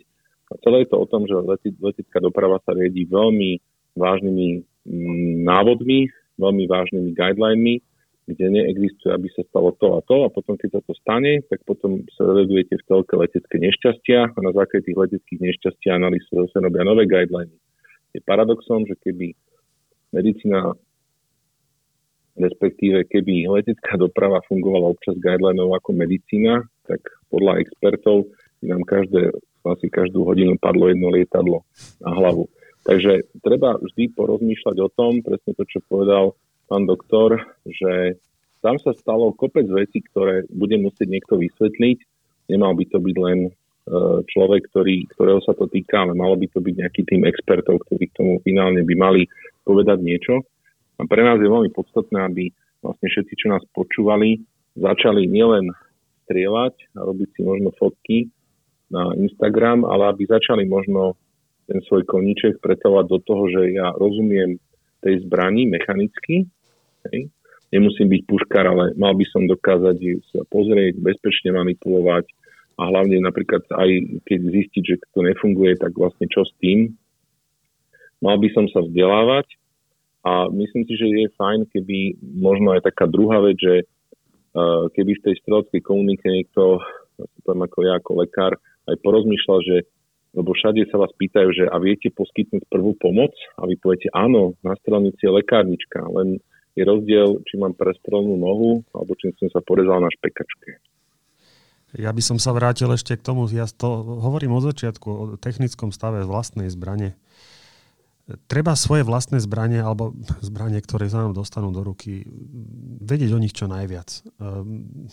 A celé je to o tom, že letecká doprava sa riedi veľmi vážnymi mm, návodmi, veľmi vážnymi guidelinemi kde neexistuje, aby sa stalo to a to a potom, keď sa to stane, tak potom sa sledujete v telke letecké nešťastia a na základe tých leteckých nešťastia analýzy sa zase robia nové guideliny. Je paradoxom, že keby medicína respektíve keby letecká doprava fungovala občas guidelinov ako medicína, tak podľa expertov by nám každé, asi každú hodinu padlo jedno lietadlo na hlavu. Takže treba vždy porozmýšľať o tom, presne to, čo povedal pán doktor, že tam sa stalo kopec vecí, ktoré bude musieť niekto vysvetliť. Nemal by to byť len e, človek, ktorý, ktorého sa to týka, ale malo by to byť nejaký tým expertov, ktorí k tomu finálne by mali povedať niečo. A pre nás je veľmi podstatné, aby vlastne všetci, čo nás počúvali, začali nielen strieľať a robiť si možno fotky na Instagram, ale aby začali možno ten svoj koníček pretavovať do toho, že ja rozumiem tej zbrani mechanicky, Hej. Nemusím byť puškár, ale mal by som dokázať sa pozrieť, bezpečne manipulovať a hlavne napríklad aj keď zistiť, že to nefunguje, tak vlastne čo s tým. Mal by som sa vzdelávať a myslím si, že je fajn, keby možno aj taká druhá vec, že uh, keby v tej streleckej komunike niekto, poviem ako ja, ako lekár, aj porozmýšľal, že lebo všade sa vás pýtajú, že a viete poskytnúť prvú pomoc? A vy poviete, áno, na strelnici je lekárnička, len je rozdiel, či mám prestrelnú nohu, alebo či som sa porezal na špekačke. Ja by som sa vrátil ešte k tomu, ja to hovorím od začiatku o technickom stave vlastnej zbrane. Treba svoje vlastné zbranie alebo zbranie, ktoré sa nám dostanú do ruky, vedieť o nich čo najviac. Ehm,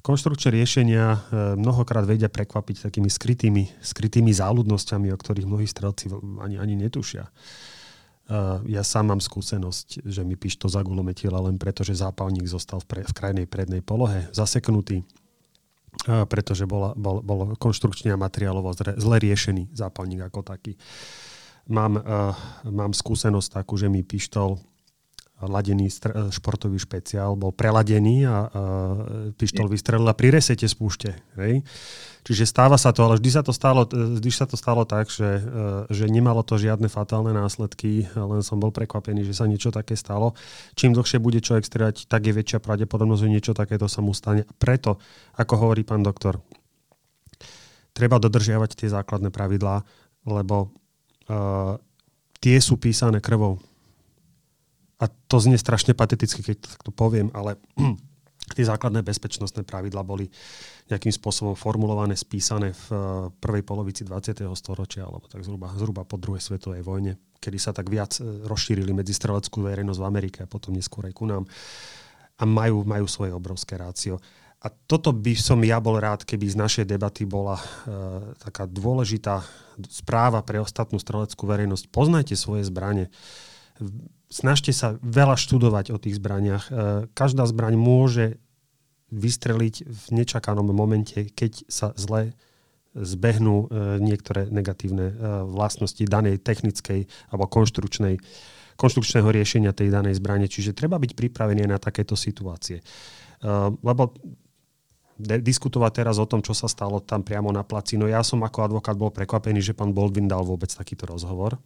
konštrukčné riešenia ehm, mnohokrát vedia prekvapiť takými skrytými, skrytými záľudnosťami, o ktorých mnohí strelci ani, ani netušia. Uh, ja sám mám skúsenosť, že mi pišto zagulometiela len preto, že zápalník zostal v, pre, v krajnej prednej polohe zaseknutý, pretože bola, bol, bol konštrukčne a materiálovo zle riešený zápalník ako taký. Mám, uh, mám skúsenosť takú, že mi pištol ladený str- športový špeciál bol preladený a, a pištol vystrelila pri resete spúšte. Hej? Čiže stáva sa to, ale vždy sa to stalo, vždy sa to stalo tak, že, že nemalo to žiadne fatálne následky, len som bol prekvapený, že sa niečo také stalo. Čím dlhšie bude človek strieľať, tak je väčšia pravdepodobnosť, že niečo takéto sa mu stane. Preto, ako hovorí pán doktor, treba dodržiavať tie základné pravidlá, lebo uh, tie sú písané krvou. A to znie strašne pateticky, keď to poviem, ale tie základné bezpečnostné pravidla boli nejakým spôsobom formulované, spísané v eh, prvej polovici 20. storočia, alebo tak zhruba, zhruba po druhej svetovej vojne, kedy sa tak viac eh, rozšírili medzi streleckú verejnosť v Amerike a potom neskôr aj ku nám. A majú, majú svoje obrovské rácio. A toto by som ja bol rád, keby z našej debaty bola e, taká dôležitá správa pre ostatnú streleckú verejnosť. Poznajte svoje zbranie. Snažte sa veľa študovať o tých zbraniach. E, každá zbraň môže vystreliť v nečakanom momente, keď sa zle zbehnú e, niektoré negatívne e, vlastnosti danej technickej alebo konštrukčnej, konštrukčného riešenia tej danej zbrane. Čiže treba byť pripravený na takéto situácie. E, lebo diskutovať teraz o tom, čo sa stalo tam priamo na placi. No ja som ako advokát bol prekvapený, že pán Baldwin dal vôbec takýto rozhovor.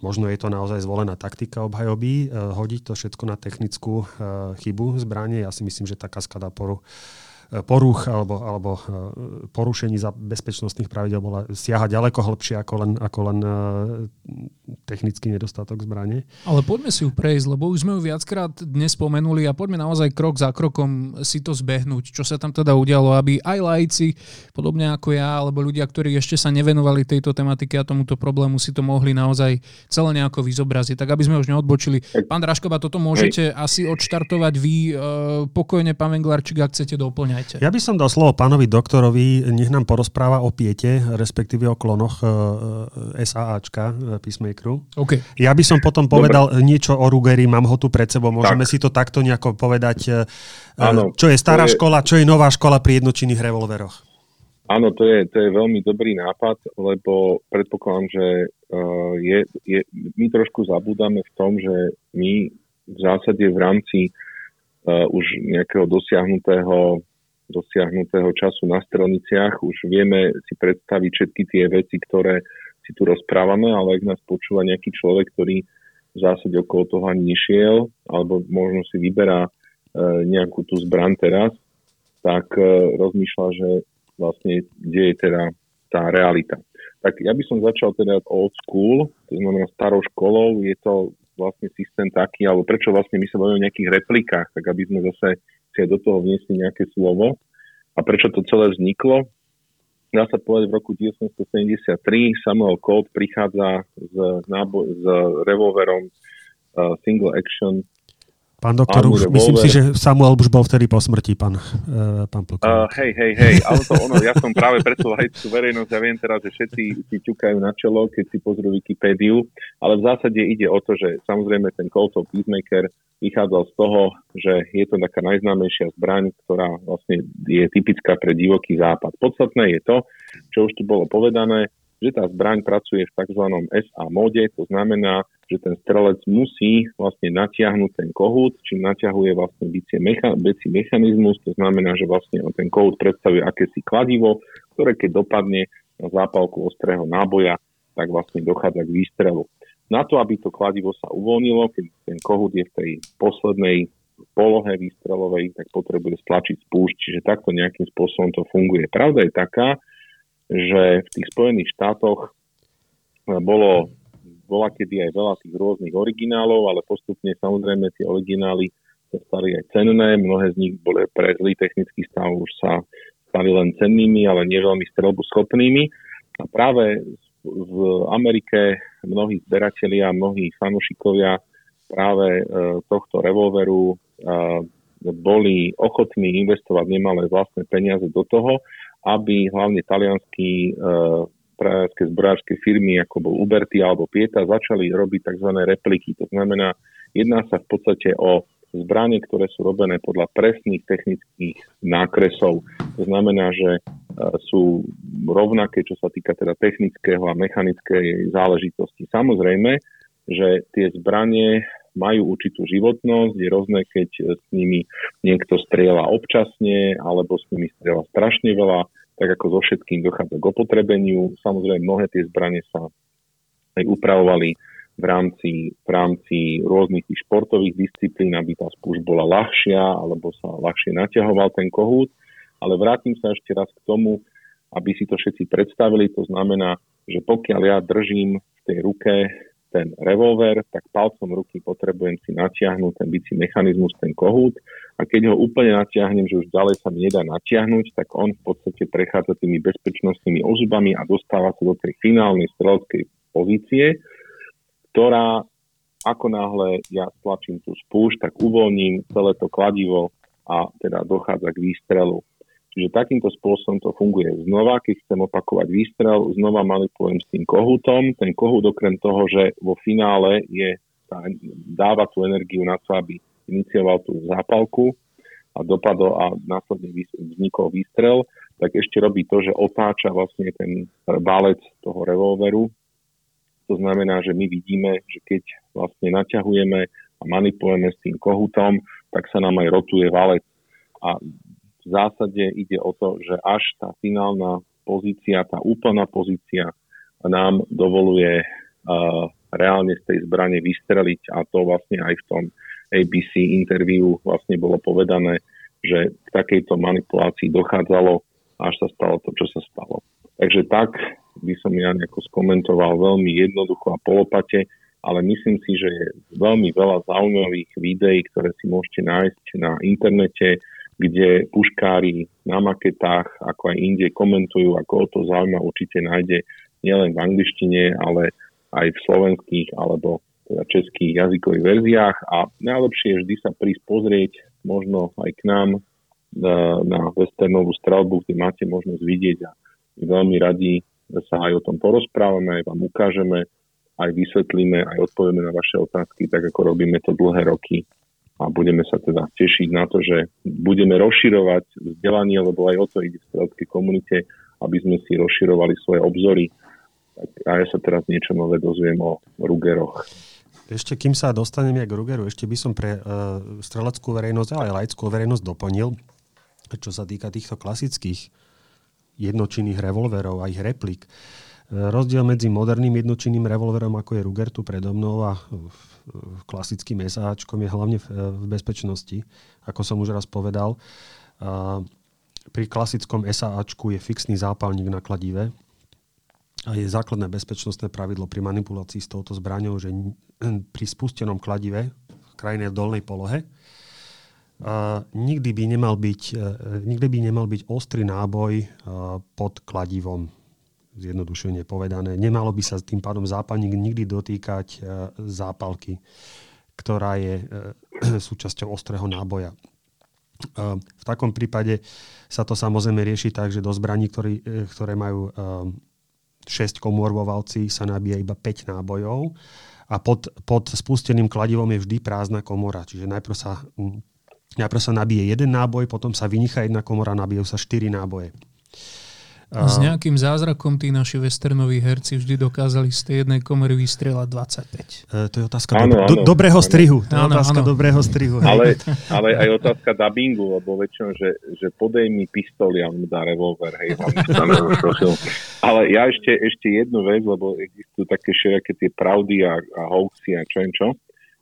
Možno je to naozaj zvolená taktika obhajoby, eh, hodiť to všetko na technickú eh, chybu zbranie. Ja si myslím, že tá kaskada poru poruch alebo, alebo e, porušení za bezpečnostných pravidel bola siaha ďaleko hlbšie ako len, ako len e, technický nedostatok zbrane. Ale poďme si ju prejsť, lebo už sme ju viackrát dnes spomenuli a poďme naozaj krok za krokom si to zbehnúť, čo sa tam teda udialo, aby aj lajci, podobne ako ja, alebo ľudia, ktorí ešte sa nevenovali tejto tematike a tomuto problému, si to mohli naozaj celé nejako vyzobraziť. Tak aby sme už neodbočili. Pán Draškova, toto môžete Hej. asi odštartovať vy e, pokojne, pán Venglarčík, ak chcete doplňať. Dajte. Ja by som dal slovo pánovi doktorovi, nech nám porozpráva o piete, respektíve o klonoch e, e, SAAčka, e, Peacemakeru. Okay. Ja by som potom povedal Dobre. niečo o Rugeri, mám ho tu pred sebou, môžeme tak. si to takto nejako povedať, uh, Áno, čo je stará je... škola, čo je nová škola pri jednočinných revolveroch. Áno, to je, to je veľmi dobrý nápad, lebo predpokladám, že uh, je, je, my trošku zabúdame v tom, že my v zásade v rámci uh, už nejakého dosiahnutého dosiahnutého času na strelniciach už vieme si predstaviť všetky tie veci, ktoré si tu rozprávame, ale ak nás počúva nejaký človek, ktorý v zásade okolo toho ani nešiel, alebo možno si vyberá e, nejakú tú zbran teraz, tak e, rozmýšľa, že vlastne kde je teda tá realita. Tak ja by som začal teda old school, to znamená starou školou, je to vlastne systém taký, alebo prečo vlastne my sa bavíme o nejakých replikách, tak aby sme zase si do toho vniesli nejaké slovo. A prečo to celé vzniklo? Dá sa povedať, v roku 1973 Samuel Colt prichádza s, náboj, s revolverom uh, single action Pán doktor, už, myslím si, že Samuel už bol vtedy po smrti, pán, uh, pán Uh, hej, hej, hej, ale to ono, ja som práve pre tú laickú verejnosť, ja viem teraz, že všetci si ťukajú na čelo, keď si pozrú Wikipédiu, ale v zásade ide o to, že samozrejme ten Coltov Peacemaker vychádzal z toho, že je to taká najznámejšia zbraň, ktorá vlastne je typická pre divoký západ. Podstatné je to, čo už tu bolo povedané, že tá zbraň pracuje v tzv. SA móde, to znamená, že ten strelec musí vlastne natiahnuť ten kohút, čím natiahuje vlastne bicie mecha, bicí mechanizmus, to znamená, že vlastne ten kohút predstavuje akési kladivo, ktoré keď dopadne na zápalku ostrého náboja, tak vlastne dochádza k výstrelu. Na to, aby to kladivo sa uvoľnilo, keď ten kohút je v tej poslednej polohe výstrelovej, tak potrebuje stlačiť spúšť, čiže takto nejakým spôsobom to funguje. Pravda je taká, že v tých Spojených štátoch bolo bola kedy aj veľa tých rôznych originálov, ale postupne samozrejme tie originály sa stali aj cenné, mnohé z nich boli pre zlý technický stav už sa stali len cennými, ale nie veľmi strelbu schopnými. A práve v Amerike mnohí zberatelia, mnohí fanúšikovia práve e, tohto revolveru e, boli ochotní investovať nemalé vlastné peniaze do toho, aby hlavne talianskí e, pražské zbrojárske firmy, ako bol Uberty alebo Pieta, začali robiť tzv. repliky. To znamená, jedná sa v podstate o zbranie, ktoré sú robené podľa presných technických nákresov. To znamená, že e, sú rovnaké, čo sa týka teda technického a mechanickej záležitosti. Samozrejme, že tie zbranie majú určitú životnosť, je rôzne, keď s nimi niekto strieľa občasne, alebo s nimi strieľa strašne veľa, tak ako so všetkým dochádza k opotrebeniu. Samozrejme, mnohé tie zbranie sa aj upravovali v rámci, v rámci rôznych tých športových disciplín, aby tá spúšť bola ľahšia, alebo sa ľahšie naťahoval ten kohút. Ale vrátim sa ešte raz k tomu, aby si to všetci predstavili. To znamená, že pokiaľ ja držím v tej ruke ten revolver, tak palcom ruky potrebujem si natiahnuť ten bicí mechanizmus, ten kohút a keď ho úplne natiahnem, že už ďalej sa mi nedá natiahnuť, tak on v podstate prechádza tými bezpečnostnými ozubami a dostáva sa do tej finálnej streleckej pozície, ktorá ako náhle ja stlačím tú spúšť, tak uvoľním celé to kladivo a teda dochádza k výstrelu. Čiže takýmto spôsobom to funguje znova, keď chcem opakovať výstrel, znova manipulujem s tým kohútom. Ten kohút okrem toho, že vo finále je, dáva tú energiu na to, aby inicioval tú zápalku a dopadol a následne vznikol výstrel, tak ešte robí to, že otáča vlastne ten balec toho revolveru. To znamená, že my vidíme, že keď vlastne naťahujeme a manipulujeme s tým kohútom, tak sa nám aj rotuje valec. A v zásade ide o to, že až tá finálna pozícia, tá úplná pozícia nám dovoluje uh, reálne z tej zbrane vystreliť a to vlastne aj v tom ABC interviu vlastne bolo povedané, že k takejto manipulácii dochádzalo až sa stalo to, čo sa stalo. Takže tak by som ja nejako skomentoval veľmi jednoducho a polopate, ale myslím si, že je veľmi veľa zaujímavých videí, ktoré si môžete nájsť na internete, kde puškári na maketách, ako aj inde komentujú, ako o to zaujíma určite nájde nielen v angličtine, ale aj v slovenských alebo teda českých jazykových verziách. A najlepšie je vždy sa prísť pozrieť možno aj k nám na, na westernovú strelbu, kde máte možnosť vidieť a veľmi radi sa aj o tom porozprávame, aj vám ukážeme, aj vysvetlíme, aj odpovieme na vaše otázky, tak ako robíme to dlhé roky a budeme sa teda tešiť na to, že budeme rozširovať vzdelanie, lebo aj o to ide v strelskej komunite, aby sme si rozširovali svoje obzory. A ja sa teraz niečo nové dozviem o Rugeroch. Ešte kým sa dostaneme k Rugeru, ešte by som pre uh, streleckú verejnosť, ale aj laickú verejnosť doplnil, čo sa týka týchto klasických jednočinných revolverov a ich replik. Uh, rozdiel medzi moderným jednočinným revolverom, ako je Ruger tu predo mnou a klasickým SAčkom je hlavne v, v bezpečnosti, ako som už raz povedal. Pri klasickom SAčku je fixný zápalník na kladive a je základné bezpečnostné pravidlo pri manipulácii s touto zbraňou, že pri spustenom kladive v krajnej dolnej polohe a nikdy, by nemal byť, e, nikdy by nemal byť ostrý náboj pod kladivom zjednodušene povedané. Nemalo by sa tým pádom zápalník nikdy dotýkať e, zápalky, ktorá je e, súčasťou ostrého náboja. E, v takom prípade sa to samozrejme rieši tak, že do zbraní, ktorý, ktoré majú 6 komôr vo valci, sa nabíja iba 5 nábojov a pod, pod spusteným kladivom je vždy prázdna komora. Čiže najprv sa, najprv sa nabije jeden náboj, potom sa vynichá jedna komora nabijú sa 4 náboje. A s nejakým zázrakom tí naši westernoví herci vždy dokázali z tej jednej komory vystrieľať 25. E, to je otázka áno, do, áno, dobrého áno. strihu. To je áno, otázka áno. dobrého strihu. Ale, ale aj otázka dubbingu, lebo väčšinou, že, že podej mi pistoli a on mu dá revolver. Hej, ale ja ešte, ešte jednu vec, lebo existujú také všelijaké tie pravdy a, a hoaxy a čo čo.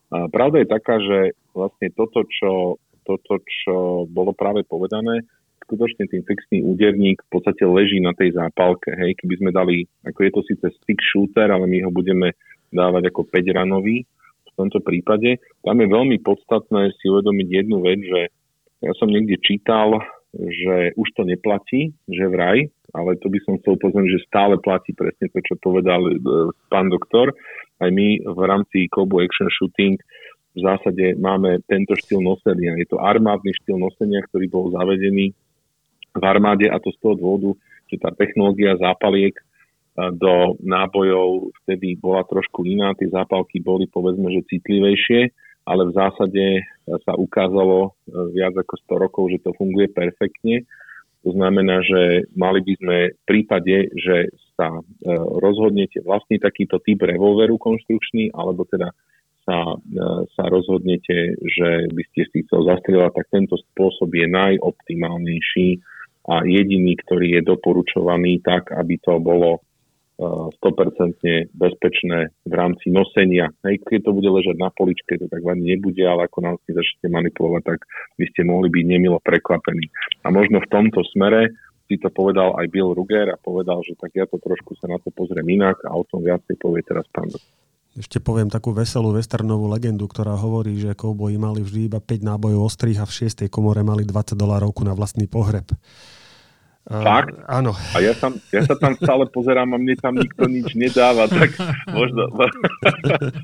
A pravda je taká, že vlastne toto, čo, toto, čo bolo práve povedané, skutočne ten fixný úderník v podstate leží na tej zápalke. Hej, keby sme dali, ako je to síce stick shooter, ale my ho budeme dávať ako 5 ranový v tomto prípade. Tam je veľmi podstatné si uvedomiť jednu vec, že ja som niekde čítal, že už to neplatí, že vraj, ale to by som chcel upozorniť, že stále platí presne to, čo povedal e, pán doktor. Aj my v rámci Kobu Action Shooting v zásade máme tento štýl nosenia. Je to armádny štýl nosenia, ktorý bol zavedený v armáde a to z toho dôvodu, že tá technológia zápaliek e, do nábojov vtedy bola trošku iná, tie zápalky boli povedzme, že citlivejšie, ale v zásade e, sa ukázalo e, viac ako 100 rokov, že to funguje perfektne. To znamená, že mali by sme v prípade, že sa rozhodnete vlastne takýto typ revolveru konštrukčný, alebo teda sa, sa rozhodnete, že by ste si chcel zastrieľať, tak tento spôsob je najoptimálnejší a jediný, ktorý je doporučovaný tak, aby to bolo 100% e, bezpečné v rámci nosenia. Hej, keď to bude ležať na poličke, to tak ani nebude, ale ako nás začnete manipulovať, tak by ste mohli byť nemilo prekvapení. A možno v tomto smere si to povedal aj Bill Ruger a povedal, že tak ja to trošku sa na to pozriem inak a o tom viacej povie teraz pán Ešte poviem takú veselú westernovú legendu, ktorá hovorí, že kouboji mali vždy iba 5 nábojov ostrých a v 6. komore mali 20 dolárovku na vlastný pohreb. Fakt? Uh, áno. A ja, tam, ja sa tam stále pozerám a mne tam nikto nič nedáva, tak možno,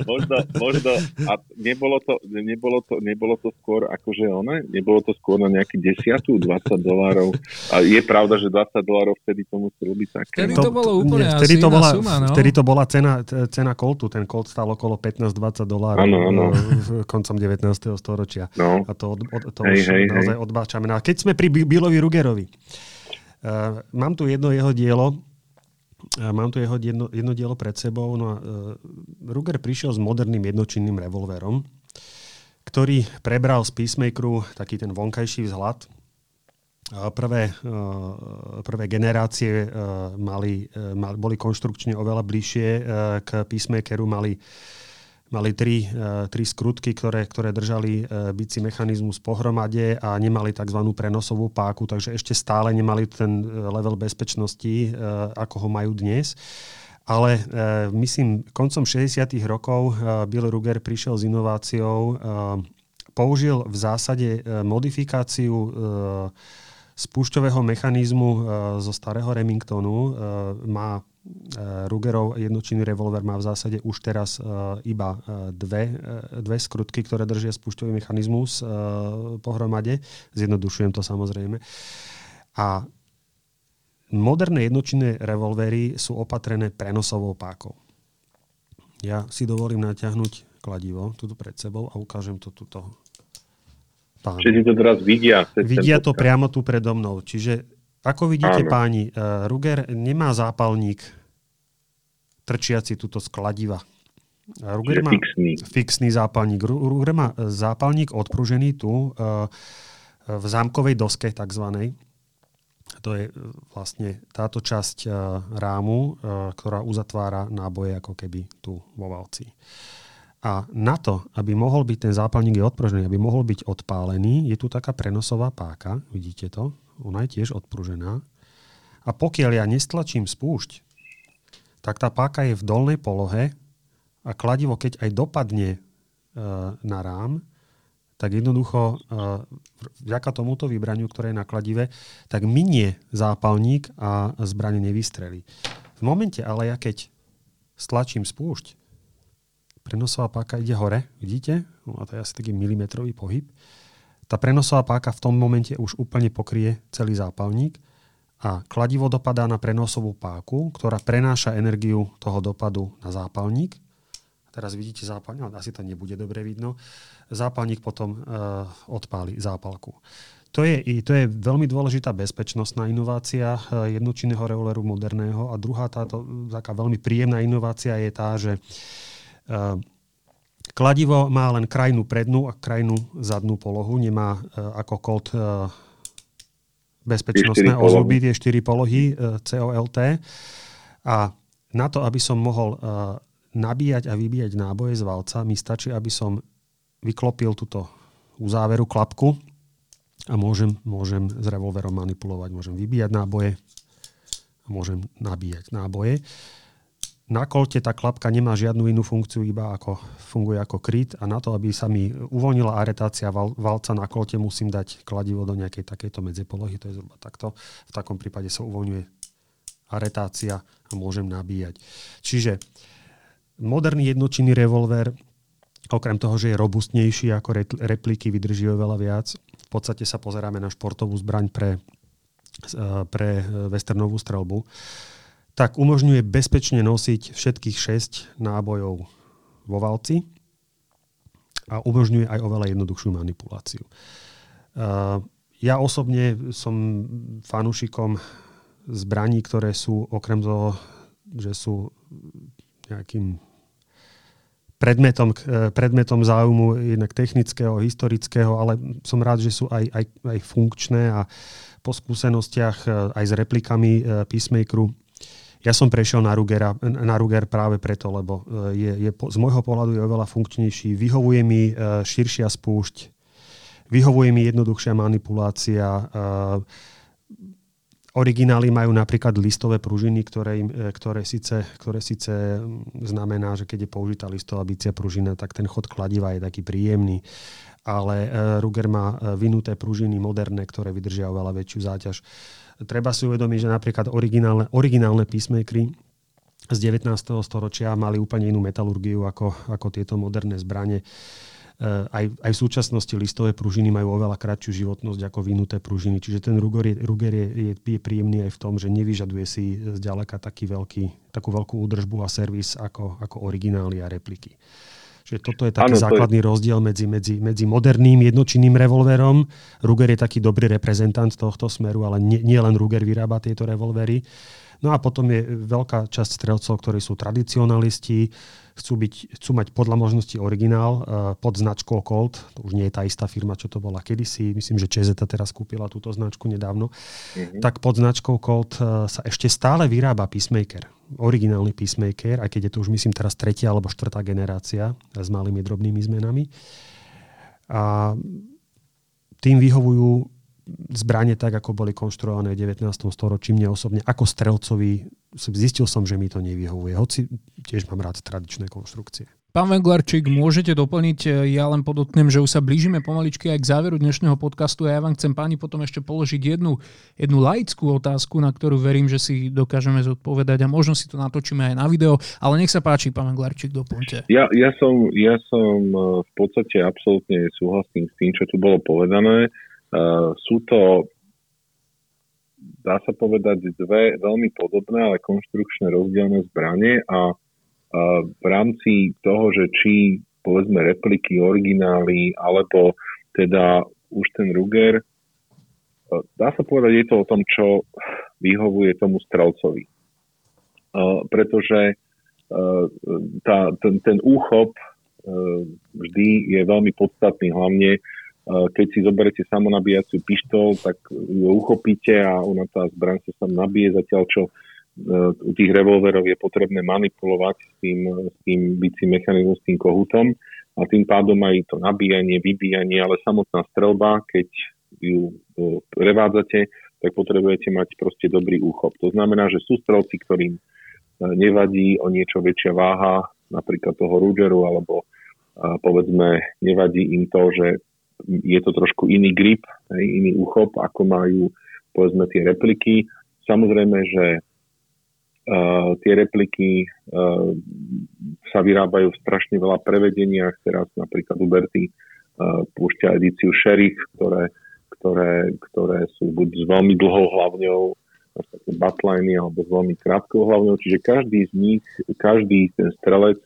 možno, možno a nebolo to, nebolo to, nebolo to skôr akože one, nebolo to skôr na nejaký desiatu, 20 dolárov. A je pravda, že 20 dolárov vtedy to muselo byť také. Vtedy to, to bolo úplne nie, vtedy to bola, suma, no? Vtedy to bola cena, cena koltu, ten kolt stál okolo 15-20 dolárov ano, ano. koncom 19. storočia. No. A to, od, od, to hej, už hej, naozaj hej. odbáčame. No a keď sme pri Billovi Rugerovi, mám tu jedno jeho dielo, uh, mám tu jeho jedno, jedno dielo pred sebou. No a, uh, Ruger prišiel s moderným jednočinným revolverom, ktorý prebral z Peacemakeru taký ten vonkajší vzhľad. Prvé, prvé generácie mali, mali, boli konštrukčne oveľa bližšie k Peacemakeru, mali mali tri, uh, tri skrutky, ktoré, ktoré držali uh, bicí mechanizmus pohromade a nemali tzv. prenosovú páku, takže ešte stále nemali ten level bezpečnosti, ako ho majú dnes. Ale myslím, koncom 60. rokov Bill Ruger prišiel s inováciou, použil v zásade modifikáciu spúšťového mechanizmu zo starého Remingtonu. Má Rugerov jednočinný revolver má v zásade už teraz uh, iba uh, dve, dve skrutky, ktoré držia spúšťový mechanizmus pohromade. Zjednodušujem to samozrejme. A moderné jednočinné revolvery sú opatrené prenosovou pákou. Ja si dovolím natiahnuť kladivo tuto pred sebou a ukážem to tuto pánu. Čiže to teraz vidia. Vidia to priamo tu predo mnou. Čiže ako vidíte, Áno. páni, uh, Ruger nemá zápalník trčiaci túto skladiva. Ruger má fixný. fixný zápalník. Ruger má zápalník odpružený tu uh, v zámkovej doske takzvanej. To je vlastne táto časť rámu, ktorá uzatvára náboje ako keby tu vo valci. A na to, aby mohol byť ten zápalník je odpružený, aby mohol byť odpálený, je tu taká prenosová páka, vidíte to? Ona je tiež odpružená. A pokiaľ ja nestlačím spúšť, tak tá páka je v dolnej polohe a kladivo, keď aj dopadne e, na rám, tak jednoducho e, vďaka tomuto vybraniu, ktoré je na kladive, tak minie zápalník a zbranie nevystrelí. V momente ale ja keď stlačím spúšť, prenosová páka ide hore, vidíte? No a to je asi taký milimetrový pohyb tá prenosová páka v tom momente už úplne pokrie celý zápalník a kladivo dopadá na prenosovú páku, ktorá prenáša energiu toho dopadu na zápalník. Teraz vidíte zápalník, asi to nebude dobre vidno. Zápalník potom uh, odpáli zápalku. To je, to je veľmi dôležitá bezpečnostná inovácia e, jednočinného revolveru moderného. A druhá táto taká veľmi príjemná inovácia je tá, že uh, Kladivo má len krajnú prednú a krajnú zadnú polohu, nemá uh, ako kód uh, bezpečnostné ozvuby, tie štyri polohy uh, COLT. A na to, aby som mohol nabíjať a vybíjať náboje z valca, mi stačí, aby som vyklopil túto uzáveru klapku a môžem, môžem s revolverom manipulovať. Môžem vybíjať náboje a môžem nabíjať náboje. Na kolte tá klapka nemá žiadnu inú funkciu, iba ako funguje ako kryt a na to, aby sa mi uvoľnila aretácia val, valca na kolte, musím dať kladivo do nejakej takejto medzepolohy, to je zhruba takto. V takom prípade sa uvoľňuje aretácia a môžem nabíjať. Čiže moderný jednočinný revolver, okrem toho, že je robustnejší ako repliky, vydrží oveľa viac. V podstate sa pozeráme na športovú zbraň pre, pre westernovú strelbu tak umožňuje bezpečne nosiť všetkých 6 nábojov vo valci a umožňuje aj oveľa jednoduchšiu manipuláciu. Ja osobne som fanúšikom zbraní, ktoré sú okrem toho, že sú nejakým predmetom, predmetom záujmu jednak technického, historického, ale som rád, že sú aj, aj, aj funkčné a po skúsenostiach aj s replikami Peacemakeru ja som prešiel na, Rugera, na Ruger práve preto, lebo e, je, je, z môjho pohľadu je oveľa funkčnejší. Vyhovuje mi e, širšia spúšť, vyhovuje mi jednoduchšia manipulácia. E, Originály majú napríklad listové pružiny, ktoré, ktoré, síce, ktoré síce znamená, že keď je použitá listová bicia pružina, tak ten chod kladiva je taký príjemný. Ale Ruger má vinuté pružiny moderné, ktoré vydržia oveľa väčšiu záťaž. Treba si uvedomiť, že napríklad originálne, originálne písmekry z 19. storočia mali úplne inú metalurgiu ako, ako tieto moderné zbranie. Eh, aj, aj v súčasnosti listové pružiny majú oveľa kratšiu životnosť ako vynuté pružiny. Čiže ten Ruger je, Ruger je, je, je príjemný aj v tom, že nevyžaduje si zďaleka taký veľký, takú veľkú údržbu a servis ako, ako originály a repliky. Čiže toto je taký ano, základný je... rozdiel medzi, medzi, medzi moderným jednočinným revolverom. Ruger je taký dobrý reprezentant tohto smeru, ale nie, nie len Ruger vyrába tieto revolvery. No a potom je veľká časť strelcov, ktorí sú tradicionalisti, chcú, byť, chcú mať podľa možnosti originál uh, pod značkou Colt. To už nie je tá istá firma, čo to bola kedysi. Myslím, že ČZ teraz kúpila túto značku nedávno. Mm-hmm. Tak pod značkou Colt uh, sa ešte stále vyrába Peacemaker. Originálny Peacemaker, aj keď je to už myslím teraz tretia alebo štvrtá generácia s malými drobnými zmenami. A tým vyhovujú zbranie tak, ako boli konštruované v 19. storočí. Mne osobne ako strelcovi zistil som, že mi to nevyhovuje, hoci tiež mám rád tradičné konštrukcie. Pán Venglarčík, môžete doplniť, ja len podotknem, že už sa blížime pomaličky aj k záveru dnešného podcastu a ja vám chcem páni potom ešte položiť jednu, jednu laickú otázku, na ktorú verím, že si dokážeme zodpovedať a možno si to natočíme aj na video, ale nech sa páči, pán Venglarčík, doplňte. Ja, ja, som, ja som e, v podstate absolútne súhlasím s tým, čo tu bolo povedané. Uh, sú to dá sa povedať, dve veľmi podobné, ale konštrukčné rozdielne zbranie a, v rámci toho, že či povedzme repliky, originály, alebo teda už ten Ruger, dá sa povedať, je to o tom, čo vyhovuje tomu strelcovi. Pretože tá, ten, ten úchop vždy je veľmi podstatný, hlavne keď si zoberete samonabíjaciu pištol, tak ju uchopíte a ona tá zbraň sa sam nabije, zatiaľ čo e, u tých revolverov je potrebné manipulovať s tým, s tým bicím mechanizmom, s tým kohutom a tým pádom aj to nabíjanie, vybíjanie, ale samotná strelba, keď ju e, prevádzate, tak potrebujete mať proste dobrý úchop. To znamená, že sú strelci, ktorým nevadí o niečo väčšia váha, napríklad toho Rugeru, alebo povedzme nevadí im to, že je to trošku iný grip, iný úchop, ako majú povedzme tie repliky. Samozrejme, že uh, tie repliky uh, sa vyrábajú v strašne veľa prevedeniach. Teraz napríklad Uberty uh, púšťa edíciu Sheriff, ktoré, ktoré, ktoré sú buď s veľmi dlhou hlavňou, batliny alebo s veľmi krátkou hlavňou. Čiže každý z nich, každý ten strelec,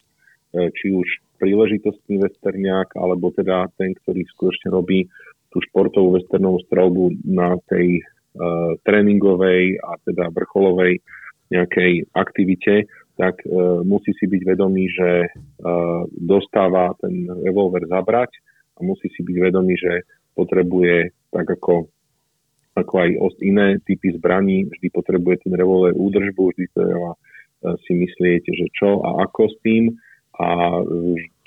či už príležitostný westerniak, alebo teda ten, ktorý skutočne robí tú športovú westernovú strelbu na tej uh, tréningovej a teda vrcholovej nejakej aktivite, tak uh, musí si byť vedomý, že uh, dostáva ten revolver zabrať a musí si byť vedomý, že potrebuje tak ako, ako aj iné typy zbraní, vždy potrebuje ten revolver údržbu, vždy treba si myslieť, že čo a ako s tým a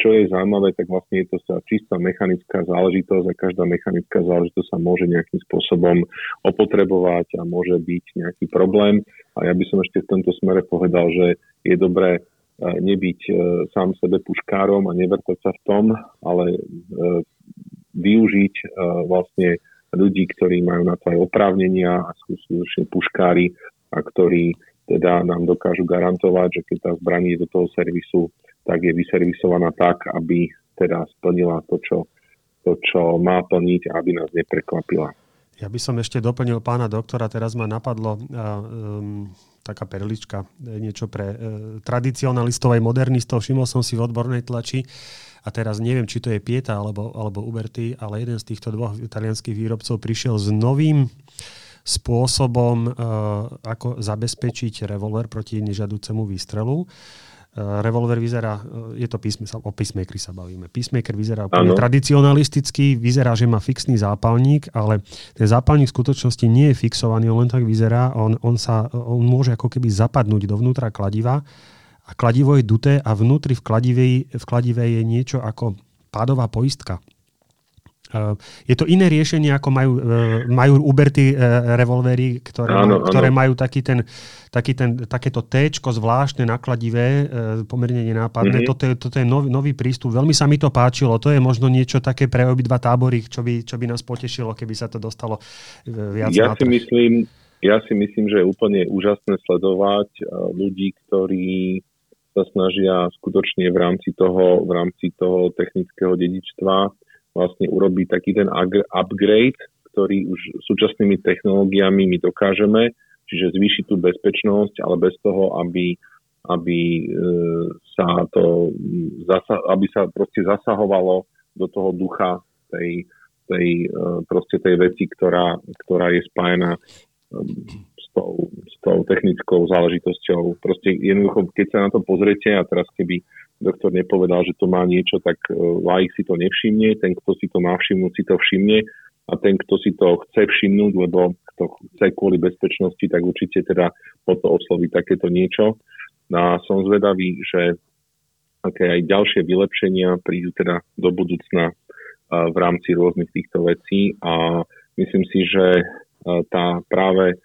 čo je zaujímavé, tak vlastne je to sa čistá mechanická záležitosť a každá mechanická záležitosť sa môže nejakým spôsobom opotrebovať a môže byť nejaký problém. A ja by som ešte v tomto smere povedal, že je dobré e, nebyť e, sám sebe puškárom a nevrtať sa v tom, ale e, využiť vlastne ľudí, ktorí majú na to aj oprávnenia a sú skutočne puškári a ktorí teda nám dokážu garantovať, že keď tá zbraní do toho servisu tak je vyservisovaná tak, aby teda splnila to, čo, to, čo má plniť, aby nás neprekvapila. Ja by som ešte doplnil pána doktora, teraz ma napadlo uh, um, taká perlička, niečo pre uh, tradicionalistov aj modernistov. Všimol som si v odbornej tlači a teraz neviem, či to je Pieta alebo, alebo Uberty, ale jeden z týchto dvoch italianských výrobcov prišiel s novým spôsobom, uh, ako zabezpečiť revolver proti nežadúcemu výstrelu. Eh, revolver vyzerá, eh, je to písme, o písmekri sa bavíme. Písmeker vyzerá úplne tradicionalisticky, vyzerá, že má fixný zápalník, ale ten zápalník v skutočnosti nie je fixovaný, on len tak vyzerá, on, on, sa, on môže ako keby zapadnúť dovnútra kladiva a kladivo je duté a vnútri v kladive, v kladive je niečo ako pádová poistka. Je to iné riešenie, ako majú, majú Uberty revolvery, ktoré, áno, ktoré áno. majú taký ten, taký ten, takéto T zvláštne, nakladivé, pomerne nenápadné. Mm-hmm. Toto je, toto je nový, nový prístup. Veľmi sa mi to páčilo. To je možno niečo také pre obidva tábory, čo by, čo by nás potešilo, keby sa to dostalo viac ja si myslím, Ja si myslím, že je úplne úžasné sledovať ľudí, ktorí sa snažia skutočne v rámci toho, v rámci toho technického dedičstva vlastne urobiť taký ten upgrade, ktorý už súčasnými technológiami my dokážeme, čiže zvýšiť tú bezpečnosť, ale bez toho, aby, aby e, sa to aby sa proste zasahovalo do toho ducha tej, tej, e, proste tej veci, ktorá, ktorá je spájená tou, s tou technickou záležitosťou. Proste jednoducho, keď sa na to pozriete a teraz keby doktor nepovedal, že to má niečo, tak uh, laik si to nevšimne, ten, kto si to má všimnúť, si to všimne a ten, kto si to chce všimnúť, lebo to chce kvôli bezpečnosti, tak určite teda po to osloví takéto niečo. No a som zvedavý, že aké aj ďalšie vylepšenia prídu teda do budúcna uh, v rámci rôznych týchto vecí a myslím si, že uh, tá práve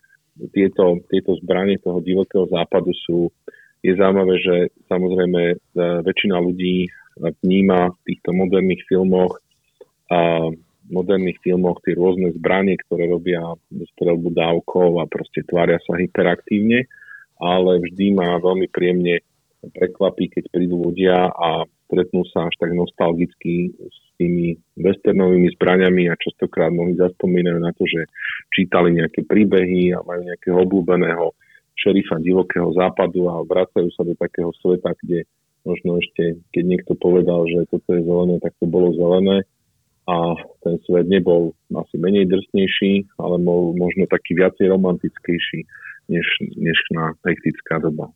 tieto, tieto zbranie toho divokého západu sú, je zaujímavé, že samozrejme e, väčšina ľudí vníma v týchto moderných filmoch a moderných filmoch tie rôzne zbranie, ktoré robia strelbu dávkov a proste tvária sa hyperaktívne, ale vždy ma veľmi príjemne prekvapí, keď prídu ľudia a stretnú sa až tak nostalgicky s tými westernovými zbraniami a častokrát mnohí zaspomínajú na to, že čítali nejaké príbehy a majú nejakého obľúbeného šerifa divokého západu a vracajú sa do takého sveta, kde možno ešte, keď niekto povedal, že toto je zelené, tak to bolo zelené a ten svet nebol asi menej drsnejší, ale bol možno taký viacej romantickejší než, na hektická doba.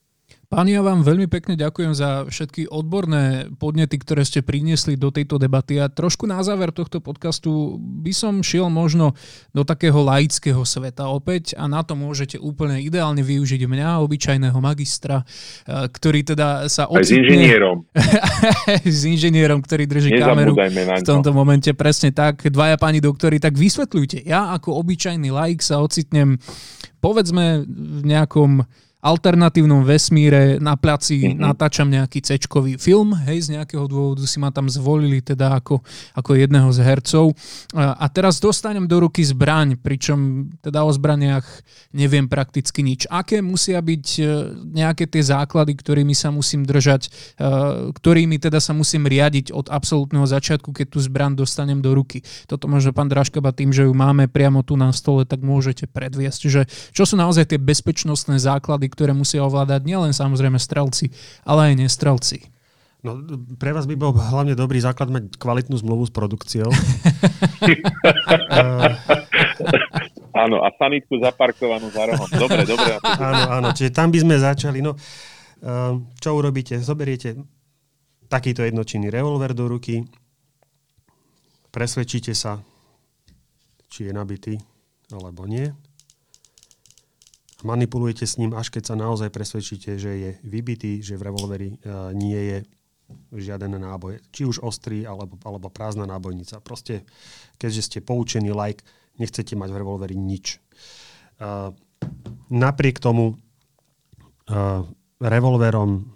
Páni, ja vám veľmi pekne ďakujem za všetky odborné podnety, ktoré ste priniesli do tejto debaty a trošku na záver tohto podcastu by som šiel možno do takého laického sveta opäť a na to môžete úplne ideálne využiť mňa, obyčajného magistra, eh, ktorý teda sa ocitne... Aj s inžinierom. s inžinierom, ktorý drží kameru v tomto momente. Presne tak. Dvaja páni doktori, tak vysvetľujte. Ja ako obyčajný laik sa ocitnem povedzme v nejakom alternatívnom vesmíre na placi mm-hmm. natáčam nejaký c film, hej, z nejakého dôvodu si ma tam zvolili teda ako, ako jedného z hercov. A teraz dostanem do ruky zbraň, pričom teda o zbraniach neviem prakticky nič. Aké musia byť e, nejaké tie základy, ktorými sa musím držať, e, ktorými teda sa musím riadiť od absolútneho začiatku, keď tú zbraň dostanem do ruky. Toto možno pán Draškaba tým, že ju máme priamo tu na stole, tak môžete predviesť. Že čo sú naozaj tie bezpečnostné základy, ktoré musia ovládať nielen samozrejme strelci, ale aj nestrelci. No, pre vás by bol hlavne dobrý základ mať kvalitnú zmluvu s produkciou. áno, a sanitku zaparkovanú za rohom. Dobre, dobre. áno, áno, čiže tam by sme začali. No, čo urobíte? Zoberiete takýto jednočinný revolver do ruky, presvedčíte sa, či je nabitý alebo nie manipulujete s ním, až keď sa naozaj presvedčíte, že je vybitý, že v revolveri uh, nie je žiaden náboj, či už ostrý alebo, alebo prázdna nábojnica. Proste, keďže ste poučený like, nechcete mať v revolveri nič. Uh, napriek tomu uh, revolverom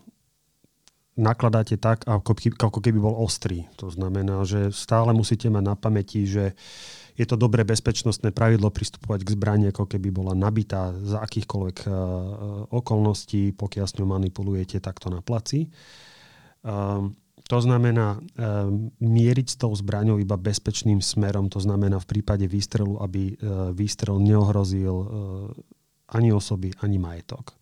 nakladáte tak, ako, ako keby bol ostrý. To znamená, že stále musíte mať na pamäti, že uh, je to dobré bezpečnostné pravidlo pristupovať k zbrani, ako keby bola nabitá za akýchkoľvek uh, okolností, pokiaľ s ňou manipulujete takto na placi. Um, to znamená um, mieriť s tou zbraňou iba bezpečným smerom, to znamená v prípade výstrelu, aby uh, výstrel neohrozil uh, ani osoby, ani majetok.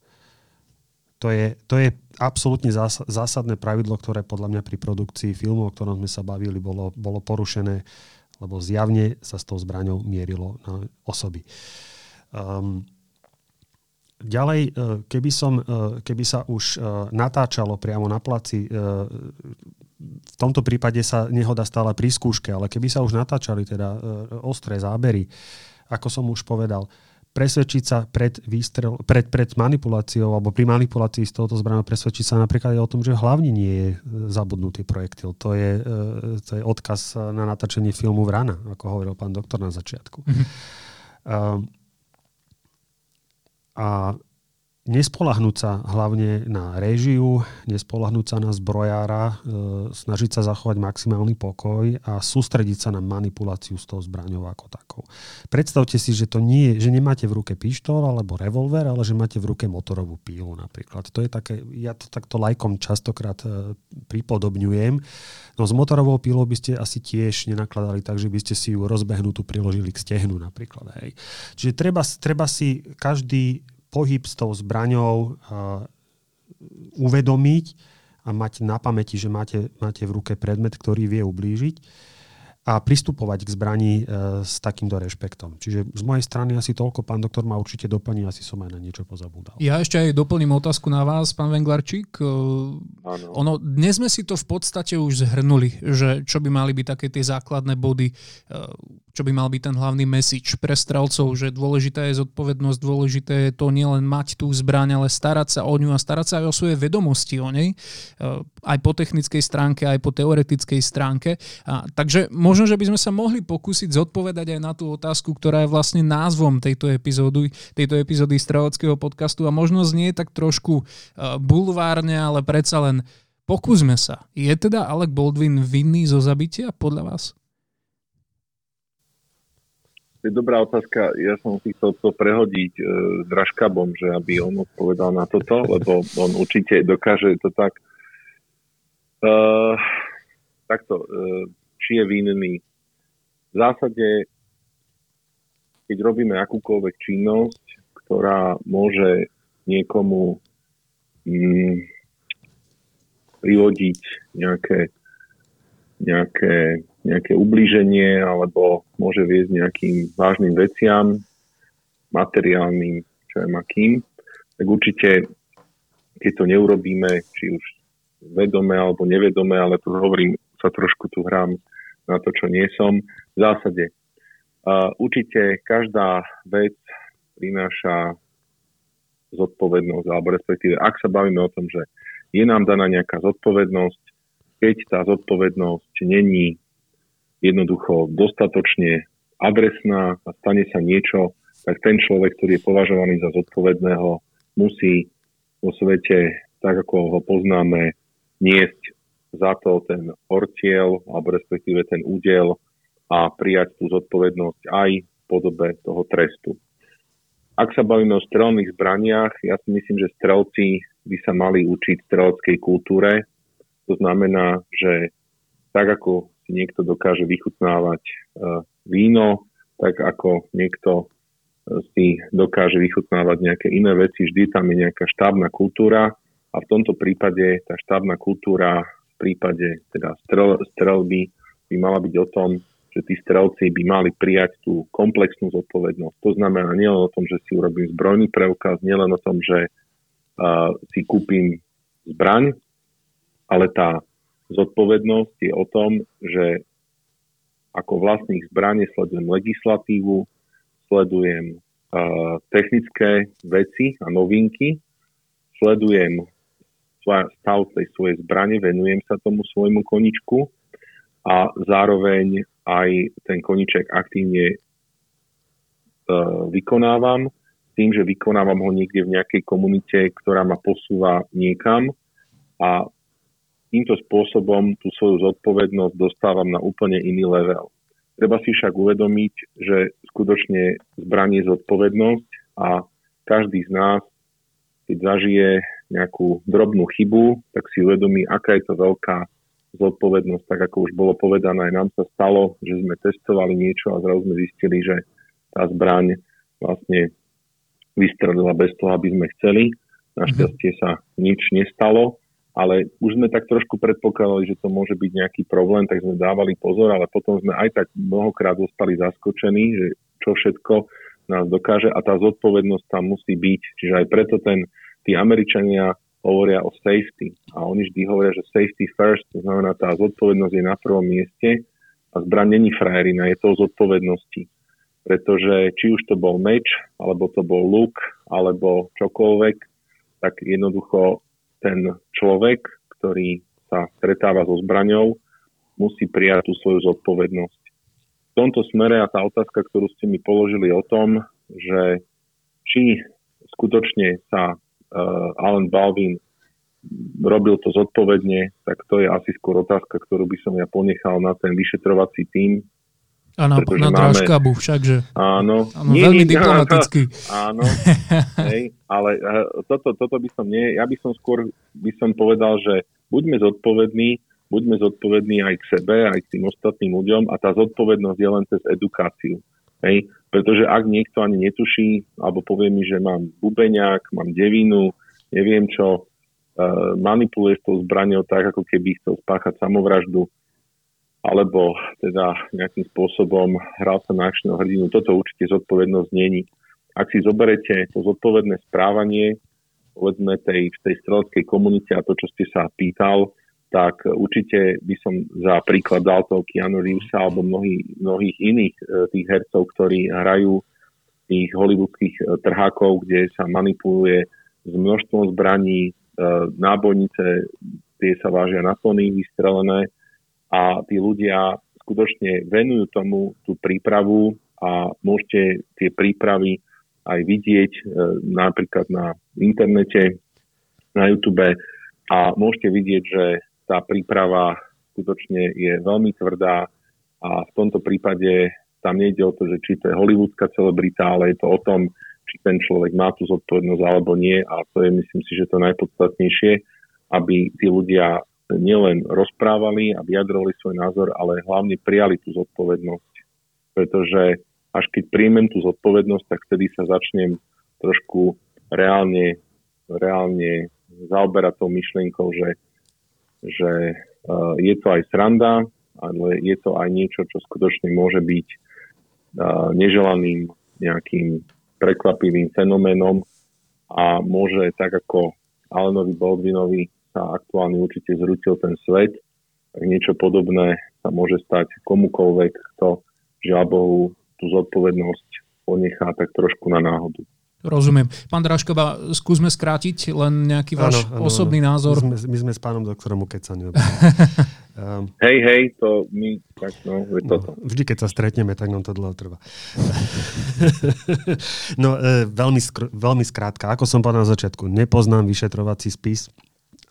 To je, to je absolútne zásadné pravidlo, ktoré podľa mňa pri produkcii filmu, o ktorom sme sa bavili, bolo, bolo porušené lebo zjavne sa s tou zbraňou mierilo na osoby. Um, ďalej, e, keby, som, e, keby sa už e, natáčalo priamo na placi, v tomto prípade sa nehoda stala pri skúške, ale keby sa už natáčali teda ostré zábery, ako som už povedal, presvedčiť sa pred, výstrel, pred, pred manipuláciou alebo pri manipulácii z tohoto zbrania presvedčiť sa napríklad aj o tom, že hlavne nie je zabudnutý projektil. To je, e, to je odkaz na natáčanie filmu Vrana, ako hovoril pán doktor na začiatku. Mm-hmm. A nespolahnúť sa hlavne na réžiu, nespolahnúť sa na zbrojára, e, snažiť sa zachovať maximálny pokoj a sústrediť sa na manipuláciu s tou zbraňou ako takou. Predstavte si, že to nie, že nemáte v ruke pištol alebo revolver, ale že máte v ruke motorovú pílu napríklad. To je také, ja to takto lajkom častokrát e, pripodobňujem. No s motorovou pílou by ste asi tiež nenakladali tak, že by ste si ju rozbehnutú priložili k stehnu napríklad. Hej. Čiže treba, treba si každý pohyb s tou zbraňou uvedomiť a mať na pamäti, že máte, máte v ruke predmet, ktorý vie ublížiť a pristupovať k zbraní e, s takýmto rešpektom. Čiže z mojej strany asi toľko, pán doktor ma určite doplní, asi som aj na niečo pozabúdal. Ja ešte aj doplním otázku na vás, pán Venglarčík. Ano. Ono, dnes sme si to v podstate už zhrnuli, že čo by mali byť také tie základné body, čo by mal byť ten hlavný message pre strelcov, že dôležitá je zodpovednosť, dôležité je to nielen mať tú zbraň, ale starať sa o ňu a starať sa aj o svoje vedomosti o nej, aj po technickej stránke, aj po teoretickej stránke. A, takže možno, že by sme sa mohli pokúsiť zodpovedať aj na tú otázku, ktorá je vlastne názvom tejto epizódy, tejto epizódy streleckého podcastu a možno znie tak trošku bulvárne, ale predsa len pokúsme sa. Je teda Alec Baldwin vinný zo zabitia podľa vás? To je dobrá otázka. Ja som si chcel to prehodiť e, s Raškabom, že aby on odpovedal na toto, lebo on určite dokáže to tak. E, takto, e, či je vinný. V zásade, keď robíme akúkoľvek činnosť, ktorá môže niekomu mm, privodiť nejaké, nejaké nejaké ublíženie alebo môže viesť nejakým vážnym veciam, materiálnym, čo je akým, tak určite, keď to neurobíme, či už vedome alebo nevedome, ale tu hovorím, sa trošku tu hrám na to, čo nie som. V zásade, určite každá vec prináša zodpovednosť, alebo respektíve, ak sa bavíme o tom, že je nám daná nejaká zodpovednosť, keď tá zodpovednosť není jednoducho dostatočne adresná a stane sa niečo, tak ten človek, ktorý je považovaný za zodpovedného, musí vo svete, tak ako ho poznáme, niesť za to ten ortiel, alebo respektíve ten údel a prijať tú zodpovednosť aj v podobe toho trestu. Ak sa bavíme o strelných zbraniach, ja si myslím, že strelci by sa mali učiť streleckej kultúre. To znamená, že tak ako niekto dokáže vychutnávať e, víno, tak ako niekto e, si dokáže vychutnávať nejaké iné veci, vždy tam je nejaká štábna kultúra a v tomto prípade tá štábna kultúra prípade teda strel, strelby by mala byť o tom, že tí strelci by mali prijať tú komplexnú zodpovednosť. To znamená nielen o tom, že si urobím zbrojný preukaz, nielen o tom, že uh, si kúpim zbraň, ale tá zodpovednosť je o tom, že ako vlastník zbrane sledujem legislatívu, sledujem uh, technické veci a novinky, sledujem stav tej svojej zbrane, venujem sa tomu svojmu koničku a zároveň aj ten koniček aktívne uh, vykonávam tým, že vykonávam ho niekde v nejakej komunite, ktorá ma posúva niekam a týmto spôsobom tú svoju zodpovednosť dostávam na úplne iný level. Treba si však uvedomiť, že skutočne zbranie je zodpovednosť a každý z nás, keď zažije nejakú drobnú chybu, tak si uvedomí, aká je to veľká zodpovednosť. Tak ako už bolo povedané, nám sa stalo, že sme testovali niečo a zrazu sme zistili, že tá zbraň vlastne vystrelila bez toho, aby sme chceli. Našťastie sa nič nestalo ale už sme tak trošku predpokladali, že to môže byť nejaký problém, tak sme dávali pozor, ale potom sme aj tak mnohokrát zostali zaskočení, že čo všetko nás dokáže a tá zodpovednosť tam musí byť. Čiže aj preto ten, tí Američania hovoria o safety a oni vždy hovoria, že safety first, to znamená tá zodpovednosť je na prvom mieste a zbraň není frajerina, je to zodpovednosti. pretože či už to bol meč, alebo to bol luk, alebo čokoľvek, tak jednoducho ten človek, ktorý sa stretáva so zbraňou, musí prijať tú svoju zodpovednosť. V tomto smere a tá otázka, ktorú ste mi položili o tom, že či skutočne sa Alan Balvin robil to zodpovedne, tak to je asi skôr otázka, ktorú by som ja ponechal na ten vyšetrovací tím, a na, na Drážkabu všakže. Áno. áno nie, veľmi nie, diplomaticky. Áno, hej, ale uh, toto, toto by som nie, ja by som skôr by som povedal, že buďme zodpovední, buďme zodpovední aj k sebe, aj k tým ostatným ľuďom a tá zodpovednosť je len cez edukáciu. Hej? Pretože ak niekto ani netuší, alebo povie mi, že mám bubeňák, mám devinu, neviem čo, uh, manipuluje s tou zbraňou tak, ako keby chcel spáchať samovraždu, alebo teda nejakým spôsobom hral sa na akčného hrdinu. Toto určite zodpovednosť není. Ak si zoberete to zodpovedné správanie, povedzme tej, v tej streleckej komunite a to, čo ste sa pýtal, tak určite by som za príklad dal toho Keanu Reevesa alebo mnohých, mnohých iných e, tých hercov, ktorí hrajú tých hollywoodských e, trhákov, kde sa manipuluje s množstvom zbraní, e, nábojnice, tie sa vážia na tony vystrelené, a tí ľudia skutočne venujú tomu tú prípravu a môžete tie prípravy aj vidieť napríklad na internete, na YouTube a môžete vidieť, že tá príprava skutočne je veľmi tvrdá a v tomto prípade tam nejde o to, že či to je hollywoodská celebrita, ale je to o tom, či ten človek má tú zodpovednosť alebo nie a to je myslím si, že to najpodstatnejšie, aby tí ľudia nielen rozprávali a vyjadrovali svoj názor, ale hlavne prijali tú zodpovednosť. Pretože až keď príjmem tú zodpovednosť, tak vtedy sa začnem trošku reálne, reálne zaoberať tou myšlienkou, že, že uh, je to aj sranda, ale je to aj niečo, čo skutočne môže byť uh, neželaným nejakým prekvapivým fenoménom a môže tak ako Alenovi Baldwinovi sa aktuálne určite zrútil ten svet, tak niečo podobné sa môže stať komukoľvek, kto žiaľ Bohu tú zodpovednosť ponechá tak trošku na náhodu. Rozumiem. Pán Draškova, skúsme skrátiť len nejaký váš ano, ano, osobný ano. názor. My sme, my sme s pánom doktorom ukecani. um, hej, hej, to my, tak no, je no, toto. Vždy, keď sa stretneme, tak nám to dlho trvá. no, e, veľmi, skr- veľmi skrátka, ako som povedal na začiatku, nepoznám vyšetrovací spis,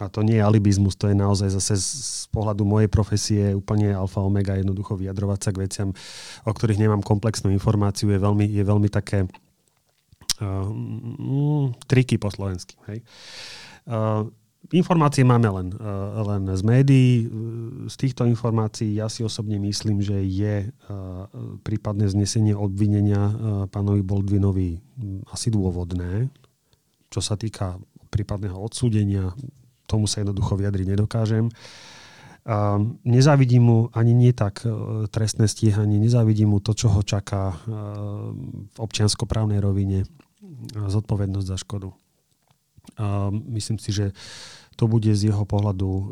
a to nie je alibizmus, to je naozaj zase z, z pohľadu mojej profesie úplne alfa omega jednoducho vyjadrovať sa k veciam, o ktorých nemám komplexnú informáciu, je veľmi, je veľmi také mm, triky po slovensky. Hej. Uh, informácie máme len, uh, len z médií. Z týchto informácií ja si osobne myslím, že je uh, prípadné znesenie obvinenia uh, pánovi Boldvinovi asi dôvodné, čo sa týka prípadného odsúdenia, tomu sa jednoducho vyjadriť nedokážem. A nezávidím mu ani nie tak e, trestné stíhanie, nezávidím mu to, čo ho čaká e, v občianskoprávnej rovine, zodpovednosť za škodu. A myslím si, že to bude z jeho pohľadu e,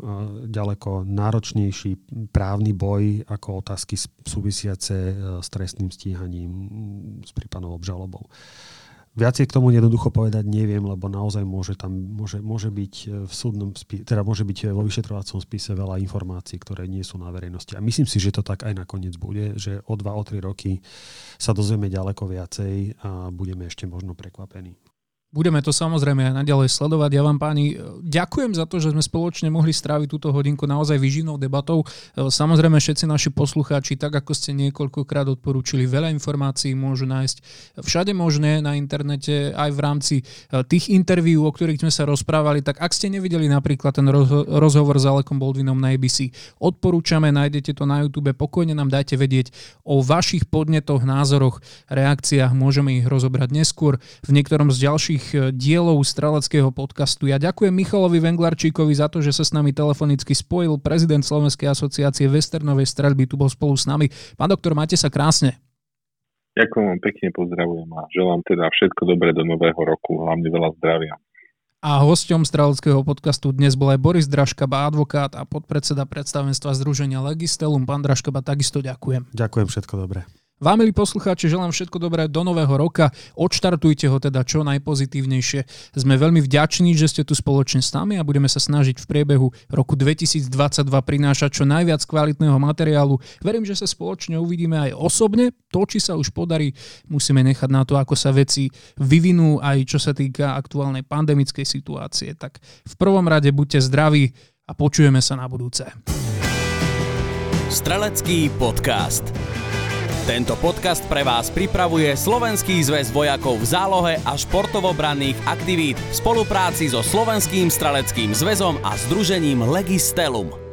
ďaleko náročnejší právny boj ako otázky súvisiace s trestným stíhaním, s prípadnou obžalobou. Viacej k tomu jednoducho povedať neviem, lebo naozaj môže tam môže, môže byť e, v súdnom spise, teda môže byť e, vo vyšetrovacom spise veľa informácií, ktoré nie sú na verejnosti. A myslím si, že to tak aj nakoniec bude, že o dva, o tri roky sa dozvieme ďaleko viacej a budeme ešte možno prekvapení. Budeme to samozrejme aj naďalej sledovať. Ja vám páni ďakujem za to, že sme spoločne mohli stráviť túto hodinku naozaj vyživnou debatou. Samozrejme všetci naši poslucháči, tak ako ste niekoľkokrát odporúčili, veľa informácií môžu nájsť všade možné na internete, aj v rámci e, tých interviú, o ktorých sme sa rozprávali. Tak ak ste nevideli napríklad ten rozhovor s Alekom Boldvinom na ABC, odporúčame, nájdete to na YouTube, pokojne nám dajte vedieť o vašich podnetoch, názoroch, reakciách, môžeme ich rozobrať neskôr v niektorom z ďalších ďalších eh, dielov streleckého podcastu. Ja ďakujem Michalovi Venglarčíkovi za to, že sa s nami telefonicky spojil. Prezident Slovenskej asociácie Westernovej streľby tu bol spolu s nami. Pán doktor, máte sa krásne. Ďakujem vám pekne, pozdravujem a želám teda všetko dobré do nového roku, hlavne veľa zdravia. A hosťom streleckého podcastu dnes bol aj Boris Draškaba, advokát a podpredseda predstavenstva Združenia Legistelum. Pán Draškaba, takisto ďakujem. Ďakujem, všetko dobré. Vám, milí poslucháči, želám všetko dobré do nového roka. Odštartujte ho teda čo najpozitívnejšie. Sme veľmi vďační, že ste tu spoločne s nami a budeme sa snažiť v priebehu roku 2022 prinášať čo najviac kvalitného materiálu. Verím, že sa spoločne uvidíme aj osobne. To, či sa už podarí, musíme nechať na to, ako sa veci vyvinú aj čo sa týka aktuálnej pandemickej situácie. Tak v prvom rade buďte zdraví a počujeme sa na budúce. Strelecký podcast. Tento podcast pre vás pripravuje Slovenský zväz vojakov v zálohe a športovobranných aktivít v spolupráci so Slovenským streleckým zväzom a združením Legistelum.